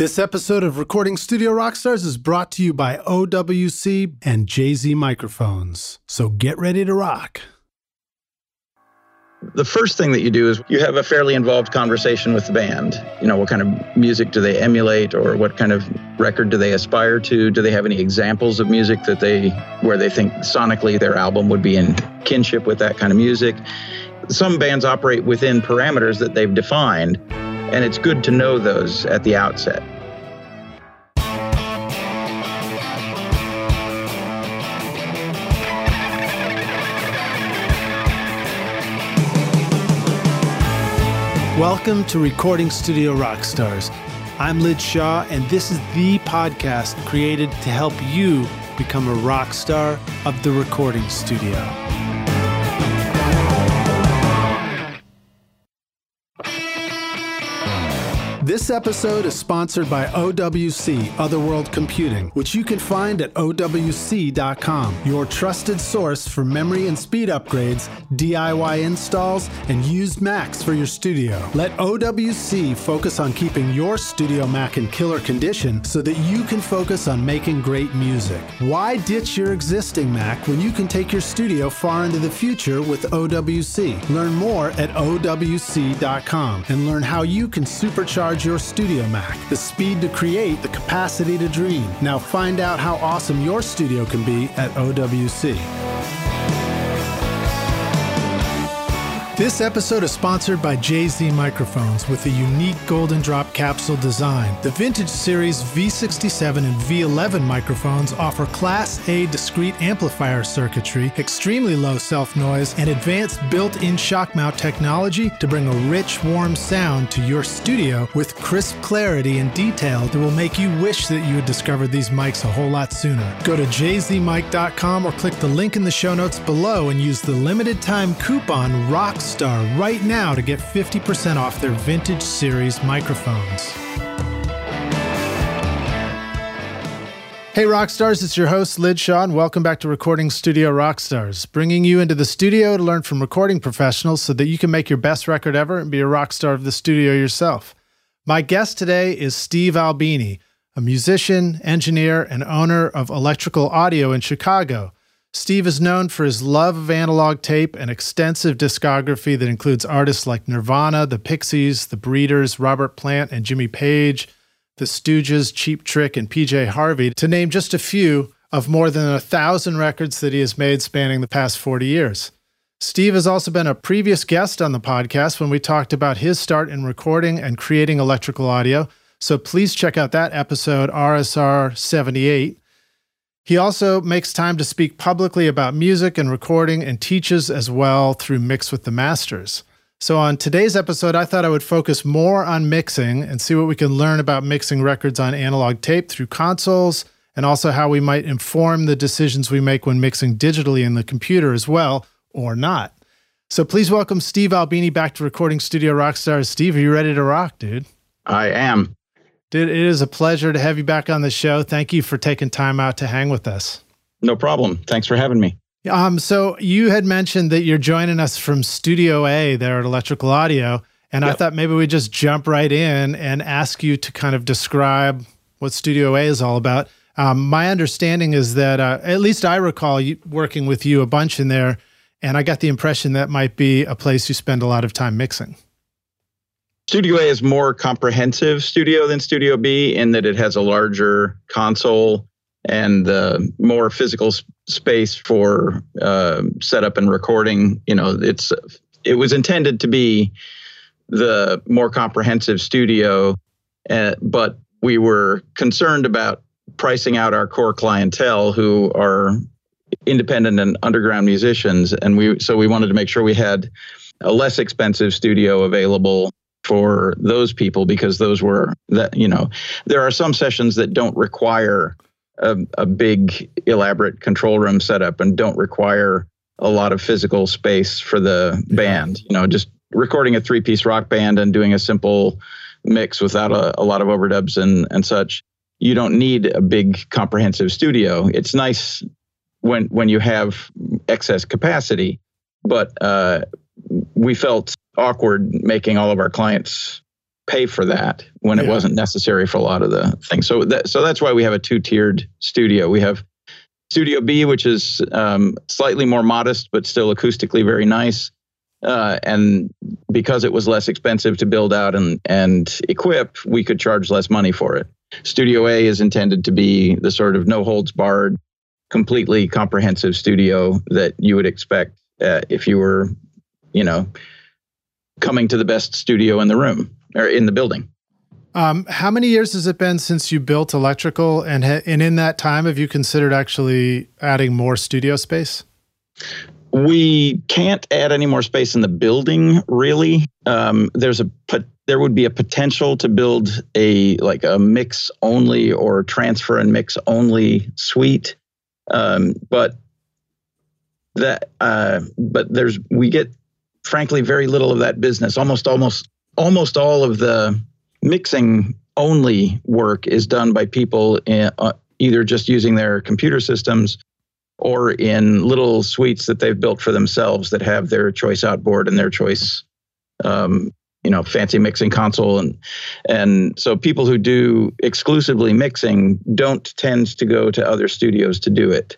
This episode of Recording Studio Rockstars is brought to you by OWC and JZ microphones. So get ready to rock. The first thing that you do is you have a fairly involved conversation with the band. You know, what kind of music do they emulate or what kind of record do they aspire to? Do they have any examples of music that they where they think sonically their album would be in kinship with that kind of music? Some bands operate within parameters that they've defined and it's good to know those at the outset. Welcome to Recording Studio Rockstars. I'm Lij Shaw, and this is the podcast created to help you become a rock star of the recording studio. This episode is sponsored by OWC, Otherworld Computing, which you can find at OWC.com, your trusted source for memory and speed upgrades, DIY installs, and used Macs for your studio. Let OWC focus on keeping your studio Mac in killer condition so that you can focus on making great music. Why ditch your existing Mac when you can take your studio far into the future with OWC? Learn more at OWC.com and learn how you can supercharge your Studio Mac. The speed to create, the capacity to dream. Now find out how awesome your studio can be at OWC. This episode is sponsored by JZ Microphones with a unique golden drop capsule design. The Vintage Series V67 and V11 microphones offer Class A discrete amplifier circuitry, extremely low self noise, and advanced built in shock mount technology to bring a rich, warm sound to your studio with crisp clarity and detail that will make you wish that you had discovered these mics a whole lot sooner. Go to jzmic.com or click the link in the show notes below and use the limited time coupon ROCKS Star right now to get 50% off their vintage series microphones. Hey, Rockstars, it's your host, Lij Shaw, and welcome back to Recording Studio Rockstars, bringing you into the studio to learn from recording professionals so that you can make your best record ever and be a rock star of the studio yourself. My guest today is Steve Albini, a musician, engineer, and owner of Electrical Audio in Chicago. Steve is known for his love of analog tape and extensive discography that includes artists like Nirvana, The Pixies, The Breeders, Robert Plant, and Jimmy Page, The Stooges, Cheap Trick, and PJ Harvey, to name just a few of more than a thousand records that he has made spanning the past 40 years. Steve has also been a previous guest on the podcast when we talked about his start in recording and creating electrical audio. So please check out that episode, RSR 78. He also makes time to speak publicly about music and recording and teaches as well through Mix with the Masters. So, on today's episode, I thought I would focus more on mixing and see what we can learn about mixing records on analog tape through consoles and also how we might inform the decisions we make when mixing digitally in the computer as well, or not. So, please welcome Steve Albini back to Recording Studio Rockstars. Steve, are you ready to rock, dude? I am. Dude, it is a pleasure to have you back on the show. Thank you for taking time out to hang with us. No problem. Thanks for having me. Um, so you had mentioned that you're joining us from Studio A there at Electrical Audio, and yep. I thought maybe we just jump right in and ask you to kind of describe what Studio A is all about. Um, my understanding is that, uh, at least I recall you, working with you a bunch in there, and I got the impression that might be a place you spend a lot of time mixing. Studio A is more comprehensive studio than Studio B in that it has a larger console and uh, more physical space for uh, setup and recording. You know, it's it was intended to be the more comprehensive studio, uh, but we were concerned about pricing out our core clientele who are independent and underground musicians, and we so we wanted to make sure we had a less expensive studio available for those people because those were that you know there are some sessions that don't require a, a big elaborate control room setup and don't require a lot of physical space for the band you know just recording a three piece rock band and doing a simple mix without a, a lot of overdubs and and such. You don't need a big comprehensive studio. It's nice when when you have excess capacity but uh, we felt awkward making all of our clients pay for that when it wasn't necessary for a lot of the things. So that so that's why we have a two tiered studio. We have Studio B, which is um, slightly more modest but still acoustically very nice. Uh, and because it was less expensive to build out and and equip, we could charge less money for it. Studio A is intended to be the sort of no holds barred, completely comprehensive studio that you would expect uh, if you were, you know, coming to the best studio in the room or in the building. Um, how many years has it been since you built electrical, and ha- and in that time, have you considered actually adding more studio space? We can't add any more space in the building, really. Um, there's a there would be a potential to build a like a mix only or transfer and mix only suite, um, but that uh, but there's we get frankly very little of that business. Almost almost almost all of the mixing only work is done by people in, uh, either just using their computer systems or in little suites that they've built for themselves that have their choice outboard and their choice um, you know fancy mixing console and and so people who do exclusively mixing don't tend to go to other studios to do it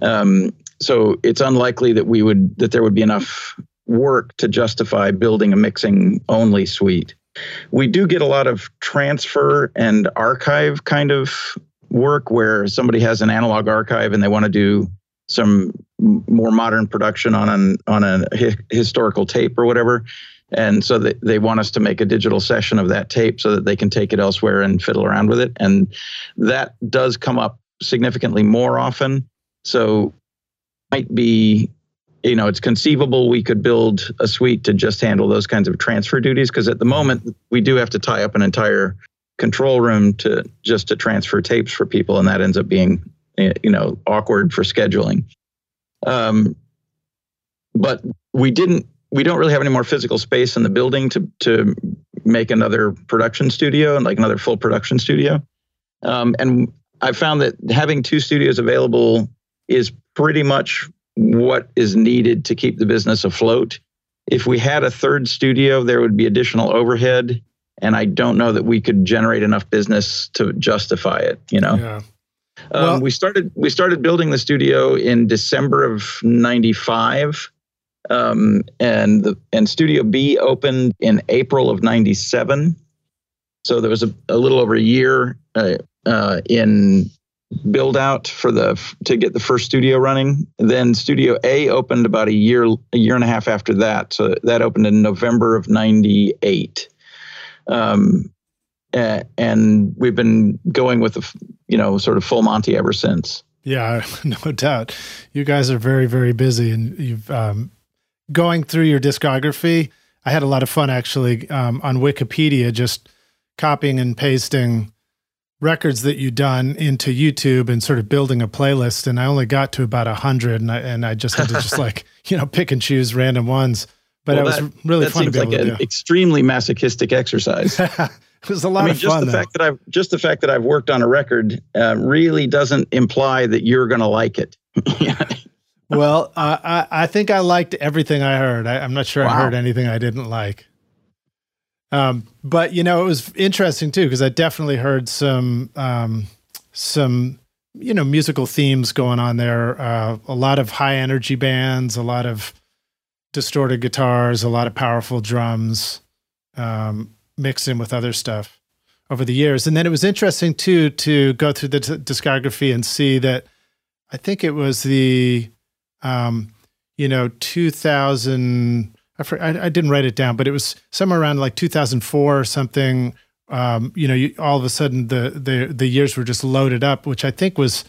um, so it's unlikely that we would that there would be enough work to justify building a mixing only suite. We do get a lot of transfer and archive kind of work where somebody has an analog archive and they want to do some more modern production on an on a historical tape or whatever. And so they, they want us to make a digital session of that tape so that they can take it elsewhere and fiddle around with it. And that does come up significantly more often. So might be you know, it's conceivable we could build a suite to just handle those kinds of transfer duties because at the moment we do have to tie up an entire control room to just to transfer tapes for people, and that ends up being eh, you know awkward for scheduling. Um, but we didn't. We don't really have any more physical space in the building to to make another production studio and like another full production studio. Um, and I found that having two studios available is pretty much what is needed to keep the business afloat. If we had a third studio, there would be additional overhead, and I don't know that we could generate enough business to justify it. You know. Yeah. Um, we started we started building the studio in December of '95, um, and the and Studio B opened in April of '97. So there was a, a little over a year uh, uh, in build out for the to get the first studio running. Then Studio A opened about a year a year and a half after that. So that opened in November of '98. Um, and we've been going with the you know sort of full Monty ever since. Yeah, no doubt. You guys are very very busy, and you've um, going through your discography. I had a lot of fun actually um, on Wikipedia, just copying and pasting records that you've done into YouTube and sort of building a playlist. And I only got to about a hundred, and I and I just had to just like you know pick and choose random ones. But well, it was that, really fun to be like able to do. Extremely masochistic exercise. it was a lot I mean, of just fun. The fact that I've just the fact that I've worked on a record uh, really doesn't imply that you're going to like it. well, uh, I I think I liked everything I heard. I, am not sure wow. I heard anything I didn't like. Um, but you know, it was interesting too because I definitely heard some um, some you know musical themes going on there. Uh, a lot of high energy bands, a lot of distorted guitars, a lot of powerful drums, um, mixed in with other stuff over the years. And then it was interesting too to go through the t- discography and see that I think it was the um, you know 2000 I, I, didn't write it down, but it was somewhere around like 2004 or something. Um, you know, you, all of a sudden the the the years were just loaded up, which I think was,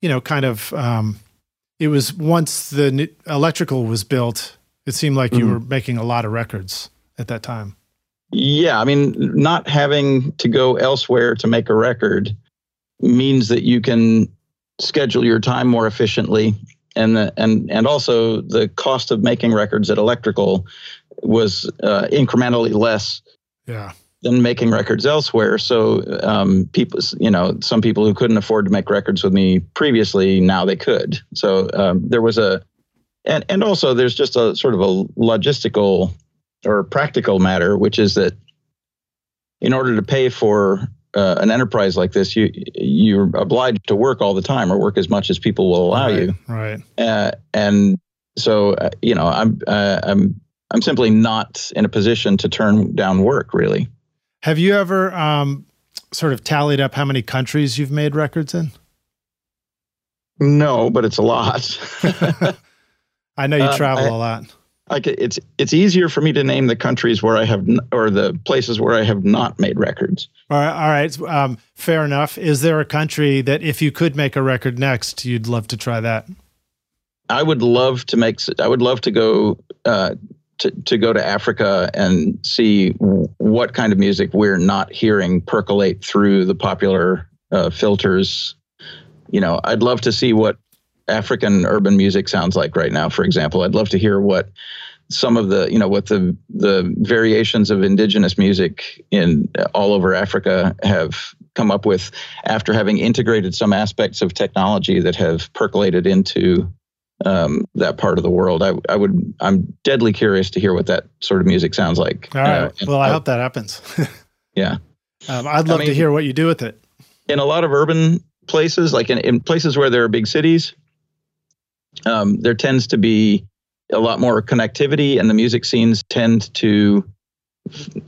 you know, kind of. Um, it was once the electrical was built. It seemed like mm-hmm. you were making a lot of records at that time. Yeah, I mean, not having to go elsewhere to make a record means that you can schedule your time more efficiently and the, and and also the cost of making records at Electrical was uh, incrementally less. Yeah. Than making records elsewhere. So um, people, you know, some people who couldn't afford to make records with me previously now they could. So um, there was a, and and also there's just a sort of a logistical or practical matter, which is that in order to pay for uh, an enterprise like this, you you're obliged to work all the time or work as much as people will allow right, you. Right. Uh, and so, uh, you know, I'm uh, I'm I'm simply not in a position to turn down work. Really. Have you ever um, sort of tallied up how many countries you've made records in? No, but it's a lot. I know you uh, travel I, a lot. Like it's it's easier for me to name the countries where I have n- or the places where I have not made records. All right, all right, um, fair enough. Is there a country that if you could make a record next, you'd love to try that? I would love to make. I would love to go uh, to to go to Africa and see what kind of music we're not hearing percolate through the popular uh, filters. You know, I'd love to see what African urban music sounds like right now. For example, I'd love to hear what some of the you know what the the variations of indigenous music in all over Africa have come up with after having integrated some aspects of technology that have percolated into um, that part of the world. I, I would I'm deadly curious to hear what that sort of music sounds like. All right. Uh, well, I, I hope that happens. yeah. Um, I'd love I mean, to hear what you do with it. In a lot of urban places, like in, in places where there are big cities, um, there tends to be a lot more connectivity, and the music scenes tend to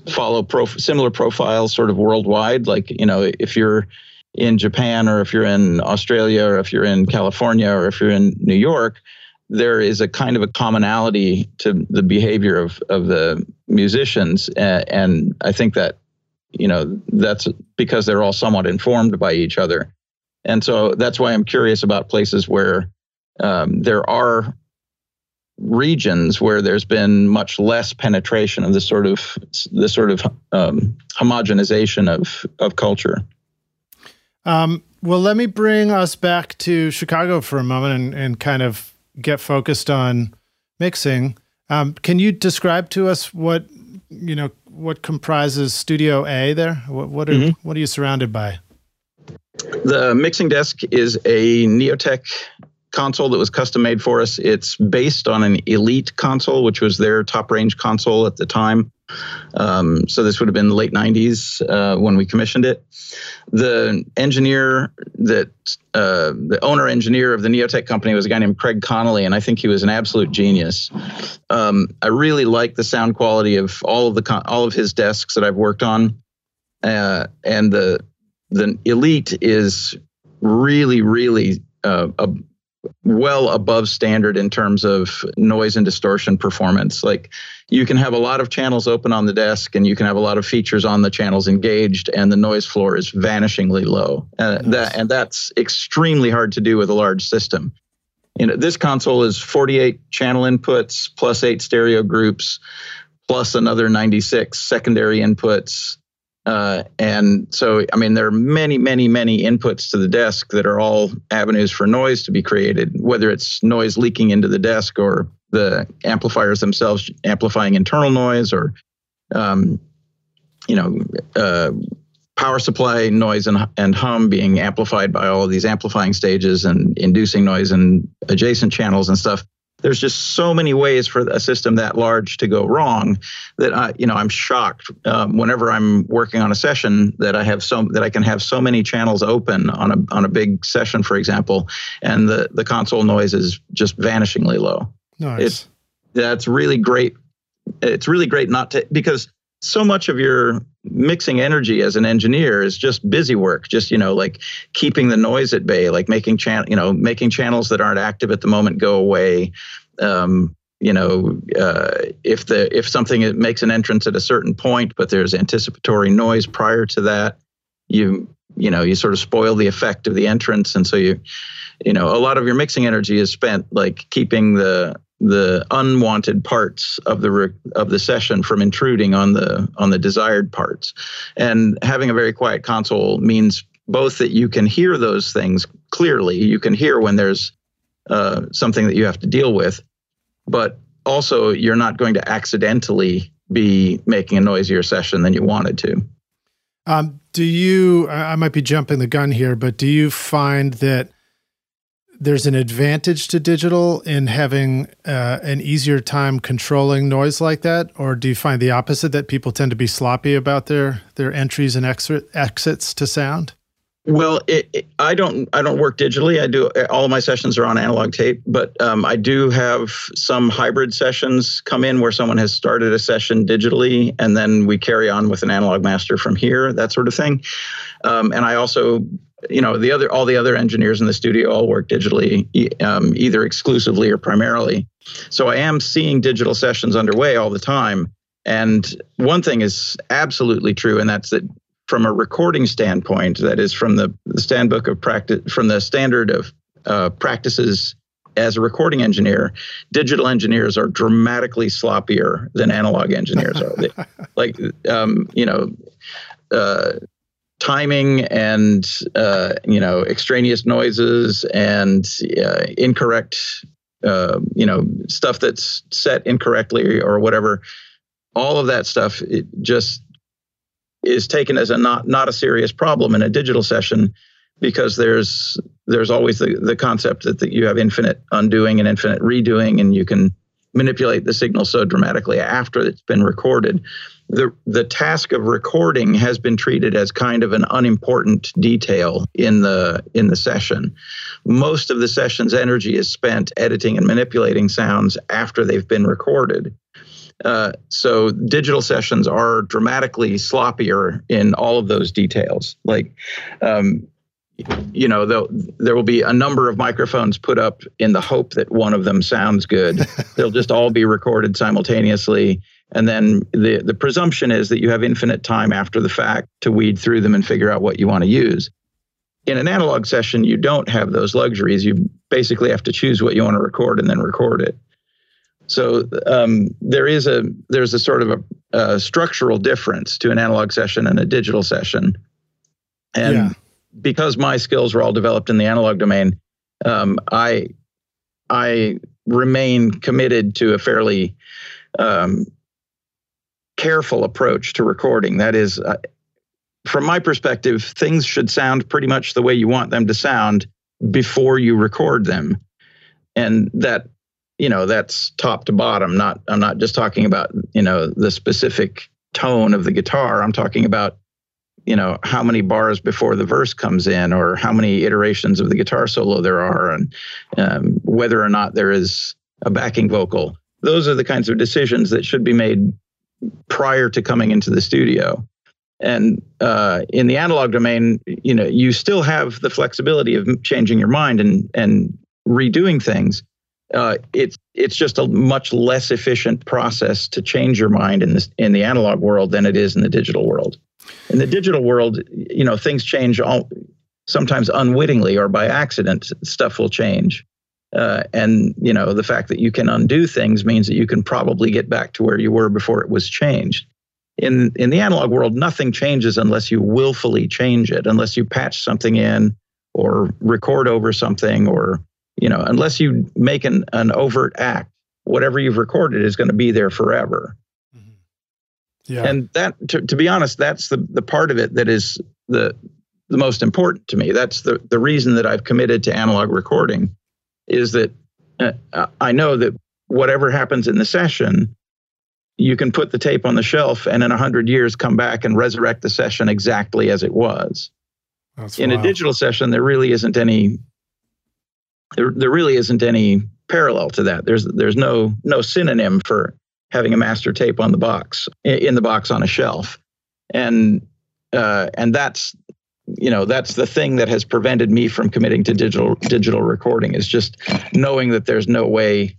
follow prof- similar profiles sort of worldwide. Like, you know, if you're in Japan or if you're in Australia or if you're in California or if you're in New York, there is a kind of a commonality to the behavior of, of the musicians. And, and I think that, you know, that's because they're all somewhat informed by each other. And so that's why I'm curious about places where um, there are regions where there's been much less penetration of this sort of this sort of um, homogenization of of culture. Um, well, let me bring us back to Chicago for a moment and, and kind of get focused on mixing. Um, can you describe to us what you know what comprises Studio A there? What what are mm-hmm. what are you surrounded by? The mixing desk is a Neotek console that was custom made for us. It's based on an Elite console, which was their top range console at the time. Um, so this would have been late 90s uh, when we commissioned it. The engineer that uh, the owner engineer of the Neotek company was a guy named Craig Connolly, and I think he was an absolute genius. Um, I really like the sound quality of all of the con- all of his desks that I've worked on, uh, and the the Elite is really really uh, a well above standard in terms of noise and distortion performance. Like you can have a lot of channels open on the desk and you can have a lot of features on the channels engaged and the noise floor is vanishingly low. Uh, nice. that, and that's extremely hard to do with a large system. You know, this console is 48 channel inputs plus eight stereo groups plus another 96 secondary inputs uh, and so, I mean, there are many, many, many inputs to the desk that are all avenues for noise to be created, whether it's noise leaking into the desk or the amplifiers themselves amplifying internal noise or, um, you know, uh, power supply noise and, and hum being amplified by all of these amplifying stages and inducing noise in adjacent channels and stuff there's just so many ways for a system that large to go wrong that I, you know, I'm shocked um, whenever I'm working on a session that I have so that I can have so many channels open on a on a big session, for example, and the the console noise is just vanishingly low. Nice. It's that's really great. It's really great not to because so much of your mixing energy as an engineer is just busy work just you know like keeping the noise at bay like making channel you know making channels that aren't active at the moment go away. Um, you know uh, if the if something makes an entrance at a certain point but there's anticipatory noise prior to that you you know you sort of spoil the effect of the entrance. And so you you know a lot of your mixing energy is spent like keeping the the unwanted parts of the of the session from intruding on the on the desired parts. And having a very quiet console means both that you can hear those things clearly you can hear when there's uh, something that you have to deal with but also you're not going to accidentally be making a noisier session than you wanted to. Um, do you i might be jumping the gun here but do you find that there's an advantage to digital in having uh, an easier time controlling noise like that, or do you find the opposite that people tend to be sloppy about their their entries and exits to sound? Well, it, it, I don't. I don't work digitally. I do. All of my sessions are on analog tape, but um, I do have some hybrid sessions come in where someone has started a session digitally, and then we carry on with an analog master from here, that sort of thing. Um, and I also, you know, the other all the other engineers in the studio all work digitally, um, either exclusively or primarily. So I am seeing digital sessions underway all the time. And one thing is absolutely true, and that's that from a recording standpoint, that is from the, the standbook of practice, from the standard of uh, practices as a recording engineer, digital engineers are dramatically sloppier than analog engineers are. Like, um, you know, uh, timing and uh, you know extraneous noises and uh, incorrect, uh, you know, stuff that's set incorrectly or whatever. All of that stuff, it just is taken as a not not a serious problem in a digital session because there's there's always the, the concept that, that you have infinite undoing and infinite redoing and you can manipulate the signal so dramatically after it's been recorded the the task of recording has been treated as kind of an unimportant detail in the in the session most of the session's energy is spent editing and manipulating sounds after they've been recorded uh, so digital sessions are dramatically sloppier in all of those details. Like, um, you know, there will be a number of microphones put up in the hope that one of them sounds good. They'll just all be recorded simultaneously. And then the, the presumption is that you have infinite time after the fact to weed through them and figure out what you want to use. In an analog session, you don't have those luxuries. You basically have to choose what you want to record and then record it. So um, there is a there's a sort of a, a, structural difference to an analog session and a digital session, and yeah. because my skills were all developed in the analog domain, um, I I remain committed to a fairly um, careful approach to recording. That is, uh, from my perspective, things should sound pretty much the way you want them to sound before you record them, and that you know that's top to bottom. Not i'm not just talking about you know the specific tone of the guitar. I'm talking about you know how many bars before the verse comes in or how many iterations of the guitar solo there are and um, whether or not there is a backing vocal. Those are the kinds of decisions that should be made prior to coming into the studio and uh, in the analog domain you know you still have the flexibility of changing your mind and and redoing things uh, it's it's just a much less efficient process to change your mind in this in the analog world than it is in the digital world. In the digital world, you know, things change all, sometimes unwittingly or by accident. Stuff will change, uh, and you know the fact that you can undo things means that you can probably get back to where you were before it was changed. In in the analog world, nothing changes unless you willfully change it, unless you patch something in or record over something or you know, unless you make an, an overt act, whatever you've recorded is going to be there forever. Mm-hmm. Yeah. And that, to, to be honest, that's the, the part of it that is the, the most important to me. That's the, the reason that I've committed to analog recording is that uh, I know that whatever happens in the session, you can put the tape on the shelf and in 100 years come back and resurrect the session exactly as it was. That's in wild. a digital session, there really isn't any there, there really isn't any parallel to that. There's there's no no synonym for having a master tape on the box in the box on a shelf, and uh, and that's you know that's the thing that has prevented me from committing to digital digital recording is just knowing that there's no way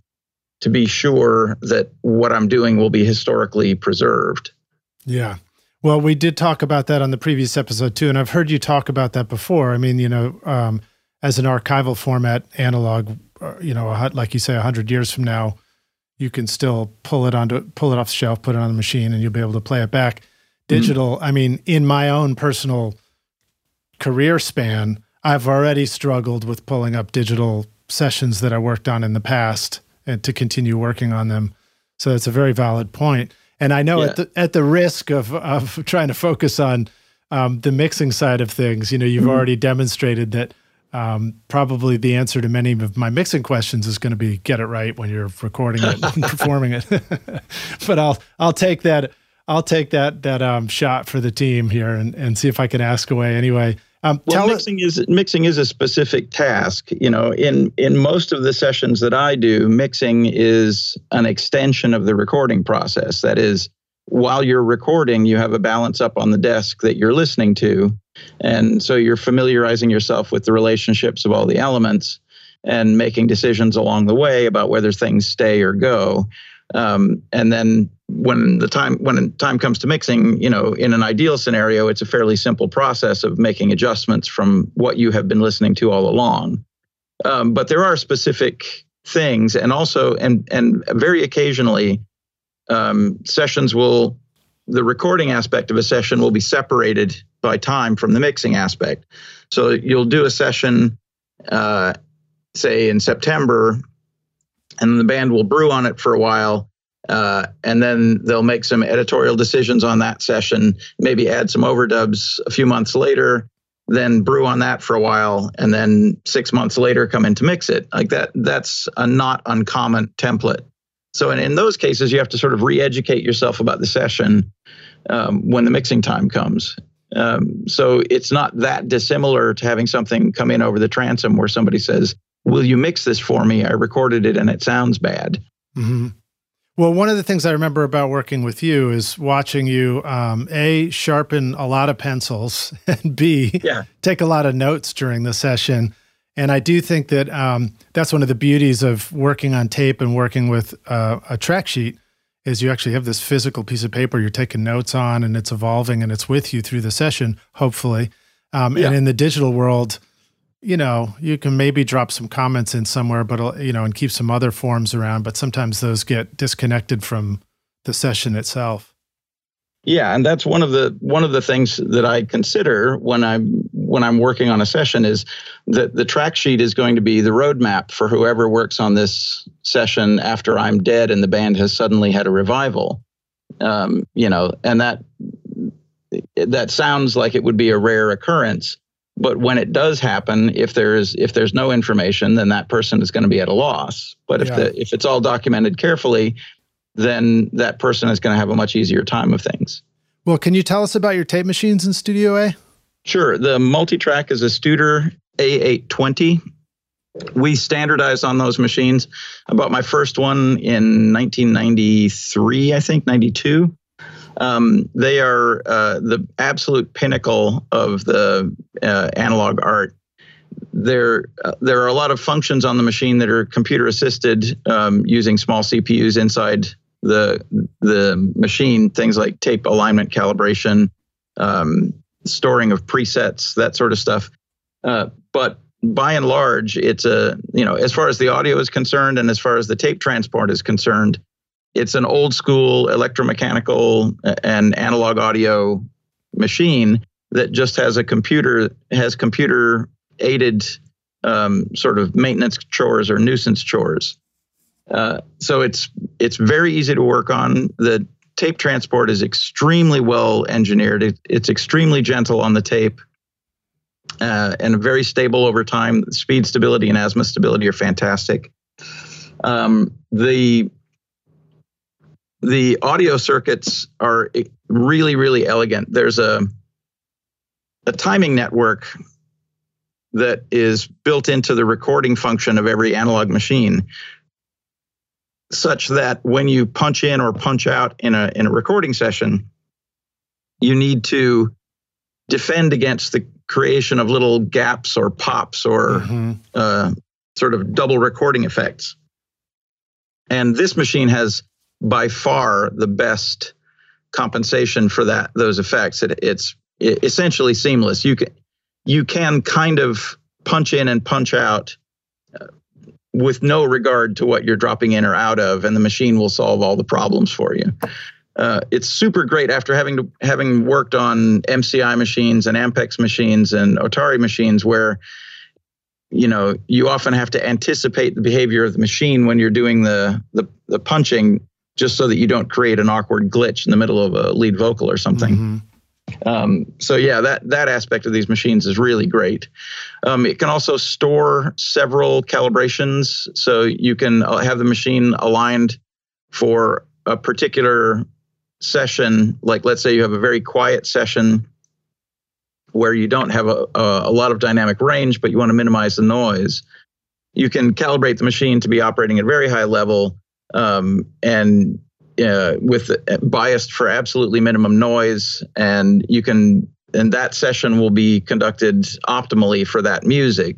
to be sure that what I'm doing will be historically preserved. Yeah. Well, we did talk about that on the previous episode too, and I've heard you talk about that before. I mean, you know, um, as an archival format analog, uh, you know, like you say, hundred years from now, you can still pull it onto pull it off the shelf, put it on the machine, and you'll be able to play it back. Mm-hmm. Digital. Mm-hmm. I mean, in my own personal career span, I've already struggled with pulling up digital sessions that I worked on in the past and to continue working on them. So that's a very valid point. And I know yeah. at the at the risk of of trying to focus on um, the mixing side of things, you know, you've mm-hmm. already demonstrated that um, probably the answer to many of my mixing questions is going to be get it right when you're recording it and performing it. but I'll I'll take that I'll take that that um, shot for the team here and, and see if I can ask away anyway. Um, well, mixing is mixing is a specific task. You know, in in most of the sessions that I do, mixing is an extension of the recording process. That is, while you're recording, you have a balance up on the desk that you're listening to, and so you're familiarizing yourself with the relationships of all the elements and making decisions along the way about whether things stay or go. Um, and then when the time when time comes to mixing, you know, in an ideal scenario, it's a fairly simple process of making adjustments from what you have been listening to all along. Um, but there are specific things, and also, and and very occasionally, um, sessions will the recording aspect of a session will be separated by time from the mixing aspect. So you'll do a session, uh, say in September, and the band will brew on it for a while. Uh, and then they'll make some editorial decisions on that session, maybe add some overdubs a few months later, then brew on that for a while, and then six months later come in to mix it. Like that, that's a not uncommon template. So in, in those cases, you have to sort of re-educate yourself about the session um, when the mixing time comes. Um, so it's not that dissimilar to having something come in over the transom where somebody says, will you mix this for me? I recorded it and it sounds bad. Mm-hmm. Well, one of the things I remember about working with you is watching you, um, A, sharpen a lot of pencils, and B, yeah. take a lot of notes during the session. And I do think that um, that's one of the beauties of working on tape and working with uh, a track sheet is you actually have this physical piece of paper you're taking notes on and it's evolving and it's with you through the session, hopefully. Um, yeah. And in the digital world, you know, you can maybe drop some comments in somewhere, but uh, you know, and keep some other forms around. But sometimes those get disconnected from the session itself. Yeah, and that's one of the one of the things that I consider when I'm when I'm working on a session is that the track sheet is going to be the roadmap for whoever works on this session after I'm dead and the band has suddenly had a revival. Um, you know, and that that sounds like it would be a rare occurrence but when it does happen if there's if there's no information then that person is going to be at a loss. But if yeah. the if it's all documented carefully then that person is going to have a much easier time of things. Well can you tell us about your tape machines in studio a? Sure. The multitrack is a studer a820 we standardized on those machines. I bought my first one in 1993 i think 92 um, they are uh, the absolute pinnacle of the uh, analog art. There, uh, there are a lot of functions on the machine that are computer assisted um, using small CPUs inside the the machine. Things like tape alignment calibration, um, storing of presets, that sort of stuff. Uh, but by and large, it's a you know as far as the audio is concerned, and as far as the tape transport is concerned, it's an old school electromechanical and analog audio machine that just has a computer has computer aided um, sort of maintenance chores or nuisance chores. Uh, so it's it's very easy to work on. The tape transport is extremely well engineered. It, it's extremely gentle on the tape uh, and very stable over time. Speed stability and azimuth stability are fantastic. Um, the the audio circuits are really really elegant there's a a timing network that is built into the recording function of every analog machine such that when you punch in or punch out in a in a recording session you need to defend against the creation of little gaps or pops or mm-hmm. uh, sort of double recording effects and this machine has by far the best compensation for that those effects. It, it's essentially seamless. You can you can kind of punch in and punch out uh, with no regard to what you're dropping in or out of, and the machine will solve all the problems for you. Uh, it's super great after having to, having worked on MCI machines and Ampex machines and Otari machines where you know you often have to anticipate the behavior of the machine when you're doing the the, the punching just so that you don't create an awkward glitch in the middle of a lead vocal or something. Mm-hmm. Um, so yeah, that that aspect of these machines is really great. Um, it can also store several calibrations, so you can uh, have the machine aligned for a particular session. Like let's say you have a very quiet session where you don't have a, a, a lot of dynamic range, but you want to minimize the noise. You can calibrate the machine to be operating at very high level um, and uh, with uh, biased for absolutely minimum noise, and you can and that session will be conducted optimally for that music.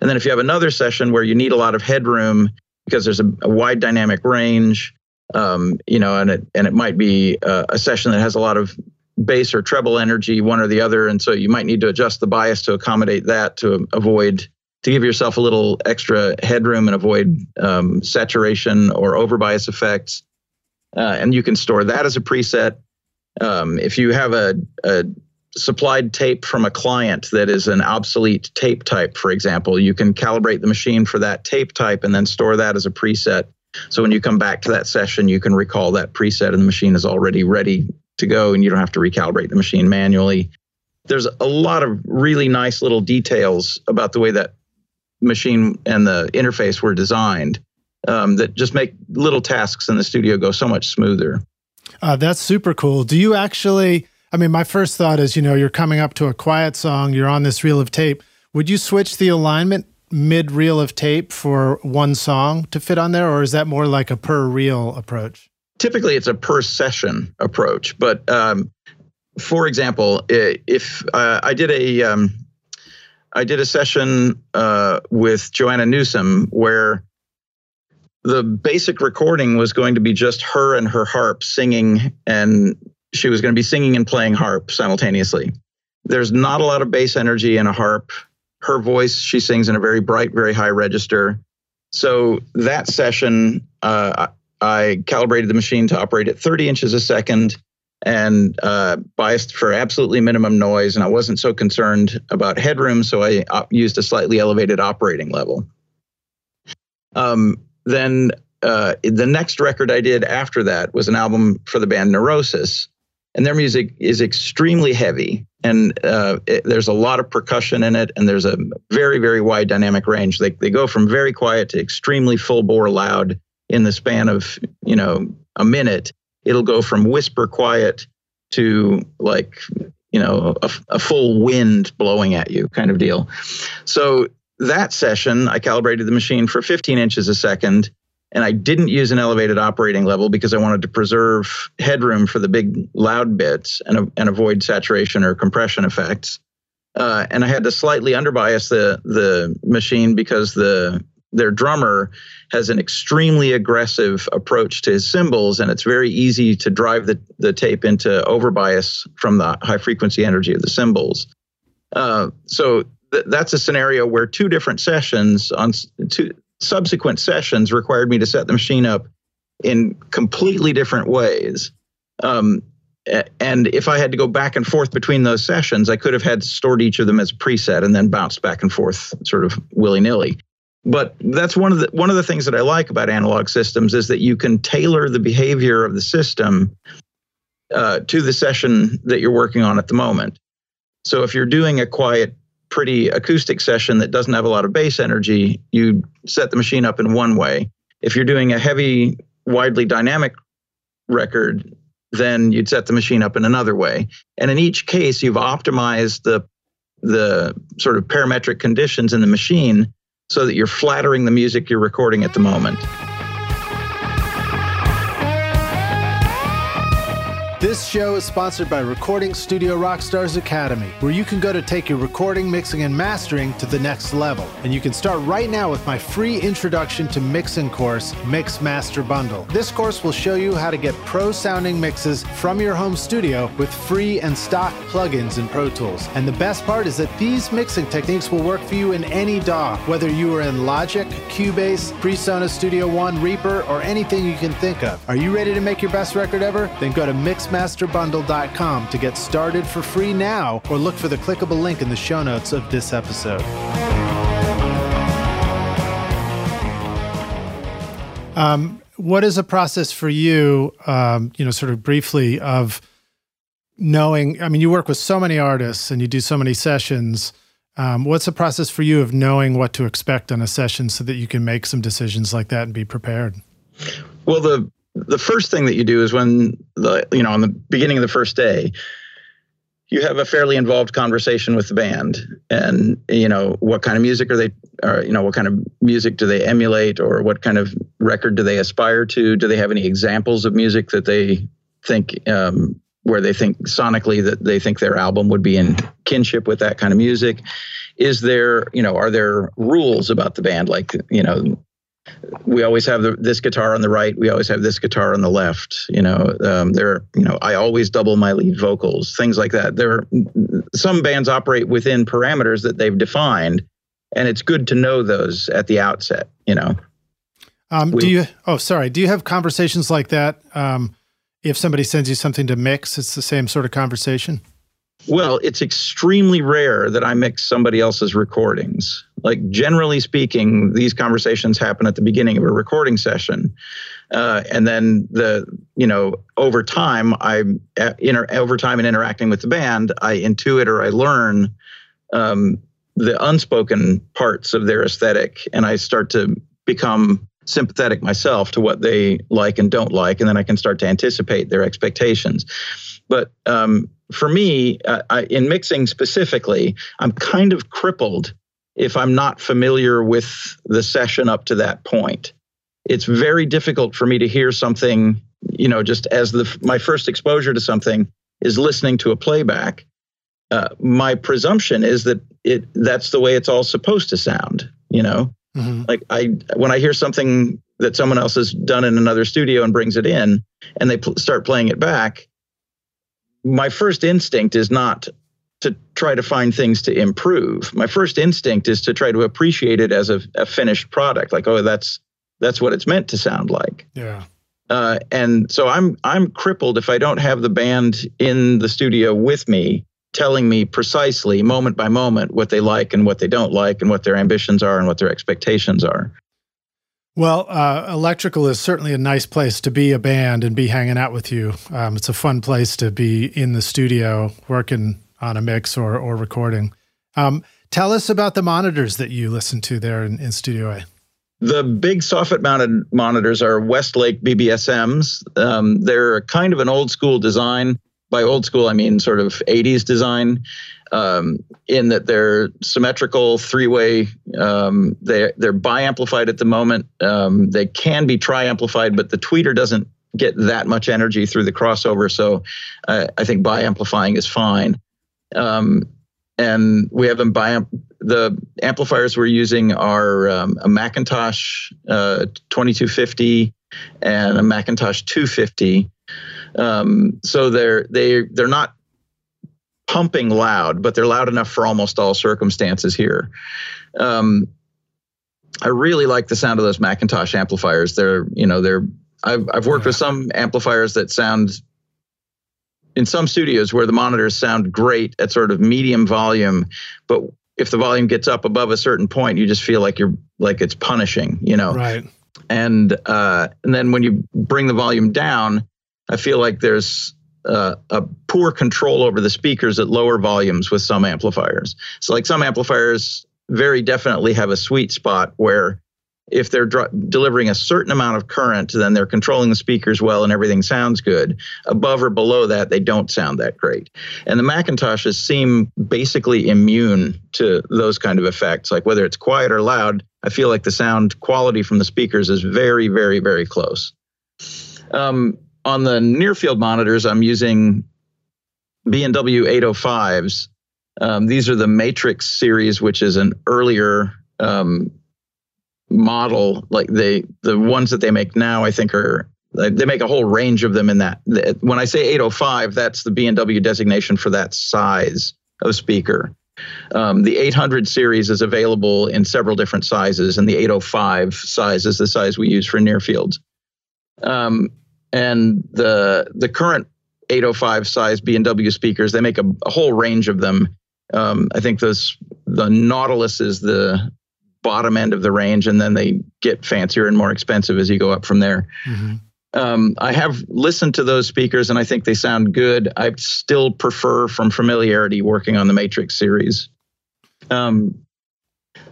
And then if you have another session where you need a lot of headroom because there's a, a wide dynamic range, um, you know, and it and it might be a, a session that has a lot of bass or treble energy, one or the other, and so you might need to adjust the bias to accommodate that to avoid to give yourself a little extra headroom and avoid um, saturation or overbias effects uh, and you can store that as a preset. Um, if you have a, a supplied tape from a client that is an obsolete tape type, for example, you can calibrate the machine for that tape type and then store that as a preset. So when you come back to that session, you can recall that preset and the machine is already ready to go and you don't have to recalibrate the machine manually. There's a lot of really nice little details about the way that machine and the interface were designed um, that just make little tasks in the studio go so much smoother. Uh, that's super cool. Do you actually? I mean, my first thought is, you know, you're coming up to a quiet song, you're on this reel of tape. Would you switch the alignment mid reel of tape for one song to fit on there, or is that more like a per reel approach? Typically, it's a per session approach. But um, for example, if uh, I did a um, I did a session uh, with Joanna Newsom where the basic recording was going to be just her and her harp singing, and she was going to be singing and playing harp simultaneously. There's not a lot of bass energy in a harp. Her voice, she sings in a very bright, very high register. So that session, uh, I calibrated the machine to operate at 30 inches a second and uh, biased for absolutely minimum noise. And I wasn't so concerned about headroom, so I uh, used a slightly elevated operating level. Um, then uh, the next record I did after that was an album for the band Neurosis, and their music is extremely heavy, and uh, it, there's a lot of percussion in it, and there's a very very wide dynamic range. They they go from very quiet to extremely full bore loud in the span of you know a minute. It'll go from whisper quiet to like you know a, a full wind blowing at you kind of deal. So that session, I calibrated the machine for 15 inches a second, and I didn't use an elevated operating level because I wanted to preserve headroom for the big loud bits and, and avoid saturation or compression effects. Uh, and I had to slightly underbias the the machine because the their drummer has an extremely aggressive approach to his cymbals, and it's very easy to drive the, the tape into overbias from the high frequency energy of the cymbals. Uh, so th- that's a scenario where two different sessions on two subsequent sessions required me to set the machine up in completely different ways. Um, and if I had to go back and forth between those sessions, I could have had stored each of them as a preset and then bounced back and forth sort of willy nilly. But that's one of the one of the things that I like about analog systems is that you can tailor the behavior of the system uh, to the session that you're working on at the moment. So if you're doing a quiet pretty acoustic session that doesn't have a lot of bass energy, you set the machine up in one way. If you're doing a heavy, widely dynamic record, then you'd set the machine up in another way. And in each case, you've optimized the the sort of parametric conditions in the machine so that you're flattering the music you're recording at the moment. This show is sponsored by Recording Studio Rockstars Academy, where you can go to take your recording, mixing, and mastering to the next level. And you can start right now with my free introduction to mixing course, Mix Master Bundle. This course will show you how to get pro sounding mixes from your home studio with free and stock plugins in Pro Tools. And the best part is that these mixing techniques will work for you in any DAW, whether you are in Logic, Cubase, PreSonus Studio One, Reaper, or anything you can think of. Are you ready to make your best record ever? Then go to Mix mixmasterbundle.com to get started for free now or look for the clickable link in the show notes of this episode. Um, what is a process for you, um, you know, sort of briefly, of knowing? I mean, you work with so many artists and you do so many sessions. Um, what's the process for you of knowing what to expect on a session so that you can make some decisions like that and be prepared? Well, the the first thing that you do is when the you know on the beginning of the first day you have a fairly involved conversation with the band. And you know what kind of music are they or you know what kind of music do they emulate or what kind of record do they aspire to? Do they have any examples of music that they think um, where they think sonically that they think their album would be in kinship with that kind of music? Is there you know are there rules about the band? Like you know we always have the, this guitar on the right. We always have this guitar on the left. You know, um, there. You know, I always double my lead vocals. Things like that. There, some bands operate within parameters that they've defined, and it's good to know those at the outset. You know. Um, we, do you? Oh, sorry. Do you have conversations like that? Um, if somebody sends you something to mix, it's the same sort of conversation. Well, it's extremely rare that I mix somebody else's recordings. Like generally speaking, these conversations happen at the beginning of a recording session, uh, and then the you know over time I uh, inter- over time in interacting with the band, I intuit or I learn um, the unspoken parts of their aesthetic, and I start to become sympathetic myself to what they like and don't like, and then I can start to anticipate their expectations. But um, for me, uh, I, in mixing specifically, I'm kind of crippled if I'm not familiar with the session up to that point. It's very difficult for me to hear something, you know, just as the my first exposure to something is listening to a playback. Uh, my presumption is that it that's the way it's all supposed to sound. You know, mm-hmm. like I when I hear something that someone else has done in another studio and brings it in, and they pl- start playing it back, my first instinct is not to try to find things to improve. My first instinct is to try to appreciate it as a, a finished product. Like, oh, that's that's what it's meant to sound like. Yeah. Uh, and so I'm I'm crippled if I don't have the band in the studio with me, telling me precisely moment by moment what they like and what they don't like, and what their ambitions are and what their expectations are. Well, uh, Electrical is certainly a nice place to be a band and be hanging out with you. Um, it's a fun place to be in the studio working on a mix or, or recording. Um, tell us about the monitors that you listen to there in, in Studio A. The big soffit mounted monitors are Westlake BBSMs. Um, they're kind of an old school design. By old school, I mean sort of 80s design um, in that they're symmetrical, three-way. Um, they they're bi-amplified at the moment. Um, they can be tri-amplified, but the tweeter doesn't get that much energy through the crossover. So uh, I think bi-amplifying is fine. Um, and we have them bi the amplifiers we're using are um, a McIntosh uh, 2250 and a McIntosh 250. Um, so they're they they're not pumping loud, but they're loud enough for almost all circumstances here. Um, I really like the sound of those McIntosh amplifiers. They're, you know, they're. I've I've worked yeah. with some amplifiers that sound in some studios where the monitors sound great at sort of medium volume, but if the volume gets up above a certain point, you just feel like you're like it's punishing, you know. Right. And uh, and then when you bring the volume down, I feel like there's uh, a poor control over the speakers at lower volumes with some amplifiers. So, like some amplifiers very definitely have a sweet spot where if they're delivering a certain amount of current, then they're controlling the speakers well and everything sounds good. Above or below that, they don't sound that great. And the McIntoshes seem basically immune to those kind of effects. Like whether it's quiet or loud, I feel like the sound quality from the speakers is very, very, very close. Um, on the near field monitors, I'm using B&W 805s. Um, these are the Matrix series, which is an earlier um, model. Like they, the ones that they make now, I think are they make a whole range of them in that. When I say 805, that's the B&W designation for that size of speaker. Um, the 800 series is available in several different sizes, and the 805 size is the size we use for near fields. Um, and the the current 805 size B&W speakers, they make a, a whole range of them. Um, I think the Nautilus is the bottom end of the range, and then they get fancier and more expensive as you go up from there. Mm-hmm. um, I have listened to those speakers and I think they sound good. I still prefer, from familiarity, working on the Matrix series. Um,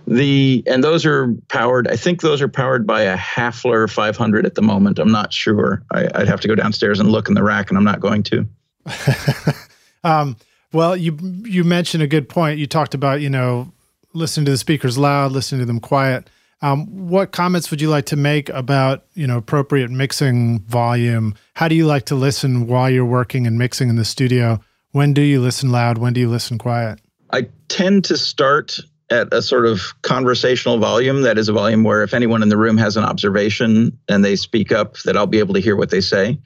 the and those are powered. I think those are powered by a Hafler 500 at the moment. I'm not sure. I, would have to go downstairs and look in the rack, and I'm not going to. um, well, you you mentioned a good point. You talked about you know listening to the speakers loud, listening to them quiet. Um, what comments would you like to make about you know appropriate mixing volume? How do you like to listen while you're working and mixing in the studio? When do you listen loud? When do you listen quiet? I tend to start at a sort of conversational volume. That is a volume where if anyone in the room has an observation and they speak up, that I'll be able to hear what they say.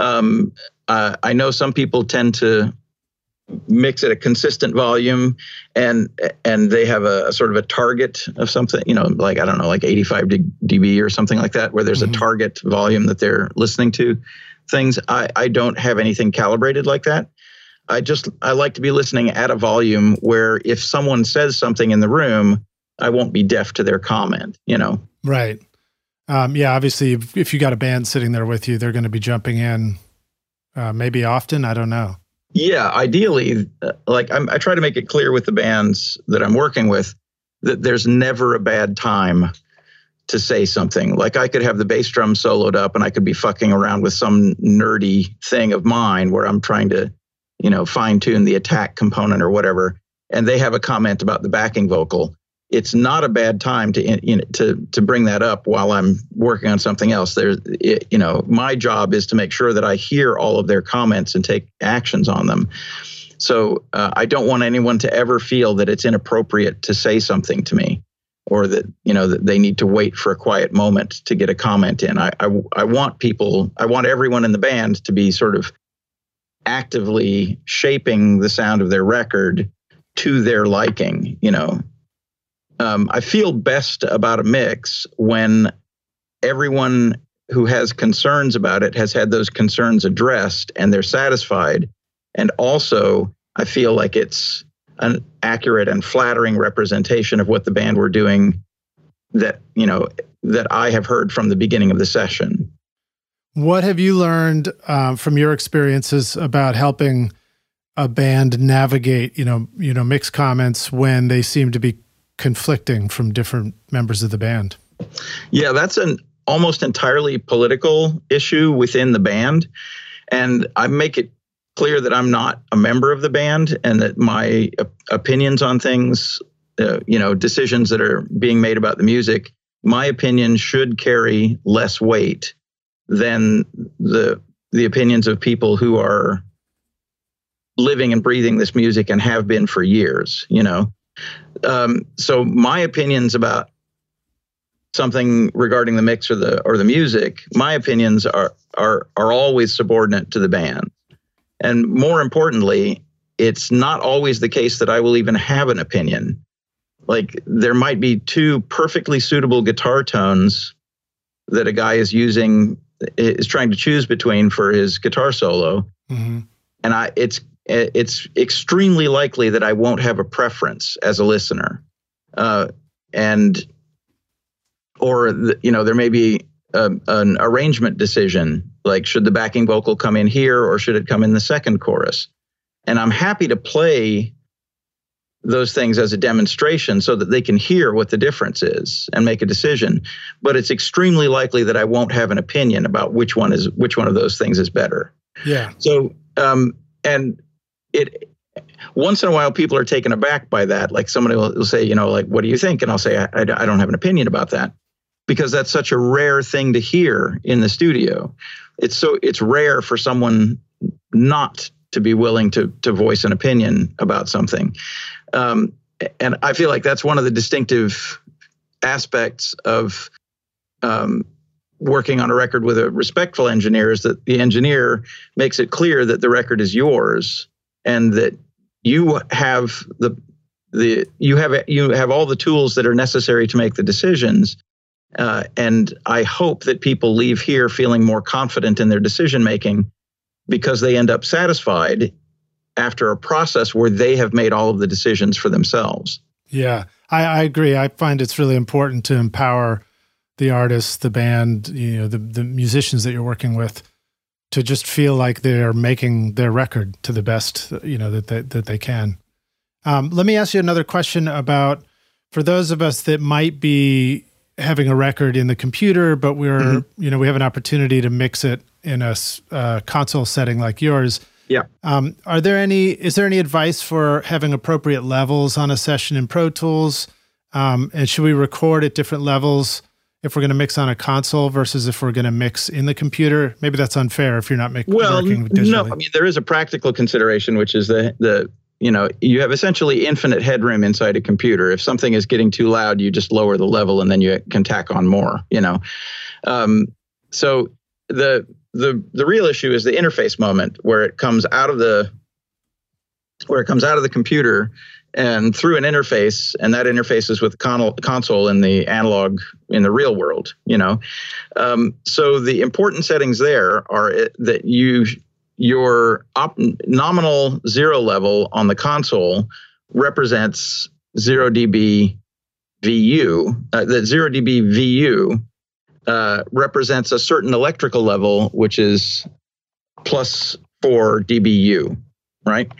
Um, uh, I know some people tend to mix at a consistent volume and and they have a, a, sort of a target of something you know like i don't know like 85 db or something like that where there's mm-hmm. a target volume that they're listening to things i i don't have anything calibrated like that i just i like to be listening at a volume where if someone says something in the room i won't be deaf to their comment you know? Right. Um, yeah obviously if, if you got a band sitting there with you they're going to be jumping in uh, maybe often i don't know. Yeah, ideally, uh, like I'm, I try to make it clear with the bands that I'm working with that there's never a bad time to say something. Like I could have the bass drum soloed up and I could be fucking around with some nerdy thing of mine where I'm trying to, you know, fine tune the attack component or whatever. And they have a comment about the backing vocal it's not a bad time to you know, to to bring that up while I'm working on something else. There's you know my job is to make sure that I hear all of their comments and take actions on them. So uh, I don't want anyone to ever feel that it's inappropriate to say something to me, or that you know that they need to wait for a quiet moment to get a comment in. I I, I want people, I want everyone in the band to be sort of actively shaping the sound of their record to their liking. You know, um, I feel best about a mix when everyone who has concerns about it has had those concerns addressed and they're satisfied. And also, I feel like it's an accurate and flattering representation of what the band were doing that, you know, that I have heard from the beginning of the session. What have you learned um, from your experiences about helping a band navigate, you know, you know, mixed comments when they seem to be conflicting from different members of the band. Yeah, that's an almost entirely political issue within the band. And I make it clear that I'm not a member of the band and that my opinions on things, uh, you know, decisions that are being made about the music, my opinion should carry less weight than the the opinions of people who are living and breathing this music and have been for years, you know. Um, so my opinions about something regarding the mix or the or the music, my opinions are are are always subordinate to the band. And more importantly, it's not always the case that I will even have an opinion. Like there might be two perfectly suitable guitar tones that a guy is using is trying to choose between for his guitar solo. Mm-hmm. And I it's it's extremely likely that I won't have a preference as a listener. Uh, and, or, the, you know, there may be a, an arrangement decision like, should the backing vocal come in here or should it come in the second chorus? And I'm happy to play those things as a demonstration so that they can hear what the difference is and make a decision. But it's extremely likely that i won't have an opinion about which one is which one of those things is better. Yeah. So um and it once in a while people are taken aback by that. Like somebody will, will say you know like what do you think? And i'll say I, I, I don't have an opinion about that because that's such a rare thing to hear in the studio. It's so it's rare for someone not to be willing to to voice an opinion about something. Um, and i feel like that's one of the distinctive aspects of um, working on a record with a respectful engineer is that the engineer makes it clear that the record is yours and that you have the the you have you have all the tools that are necessary to make the decisions. Uh, and i hope that people leave here feeling more confident in their decision making because they end up satisfied after a process where they have made all of the decisions for themselves yeah I, I agree i find it's really important to empower the artists, the band, you know, the the musicians that you're working with to just feel like they're making their record to the best, you know, that they, that they can. Um, let me ask you another question about for those of us that might be having a record in the computer, but we're mm-hmm. you know we have an opportunity to mix it in a uh, console setting like yours. Yeah. Um, are there any? Is there any advice for having appropriate levels on a session in Pro Tools? Um, and should we record at different levels if we're going to mix on a console versus if we're going to mix in the computer? Maybe that's unfair if you're not making well, no. I mean, there is a practical consideration, which is the the you know you have essentially infinite headroom inside a computer. If something is getting too loud you just lower the level and then you can tack on more you know. Um, so the the the real issue is the interface moment where it comes out of the where it comes out of the computer and through an interface and that interface is with con- console in the analog in the real world you know. Um, so the important settings there are it, that you your op- nominal zero level on the console represents 0 dB VU. Uh, the 0 dB VU uh, represents a certain electrical level, which is plus 4 dBU, right?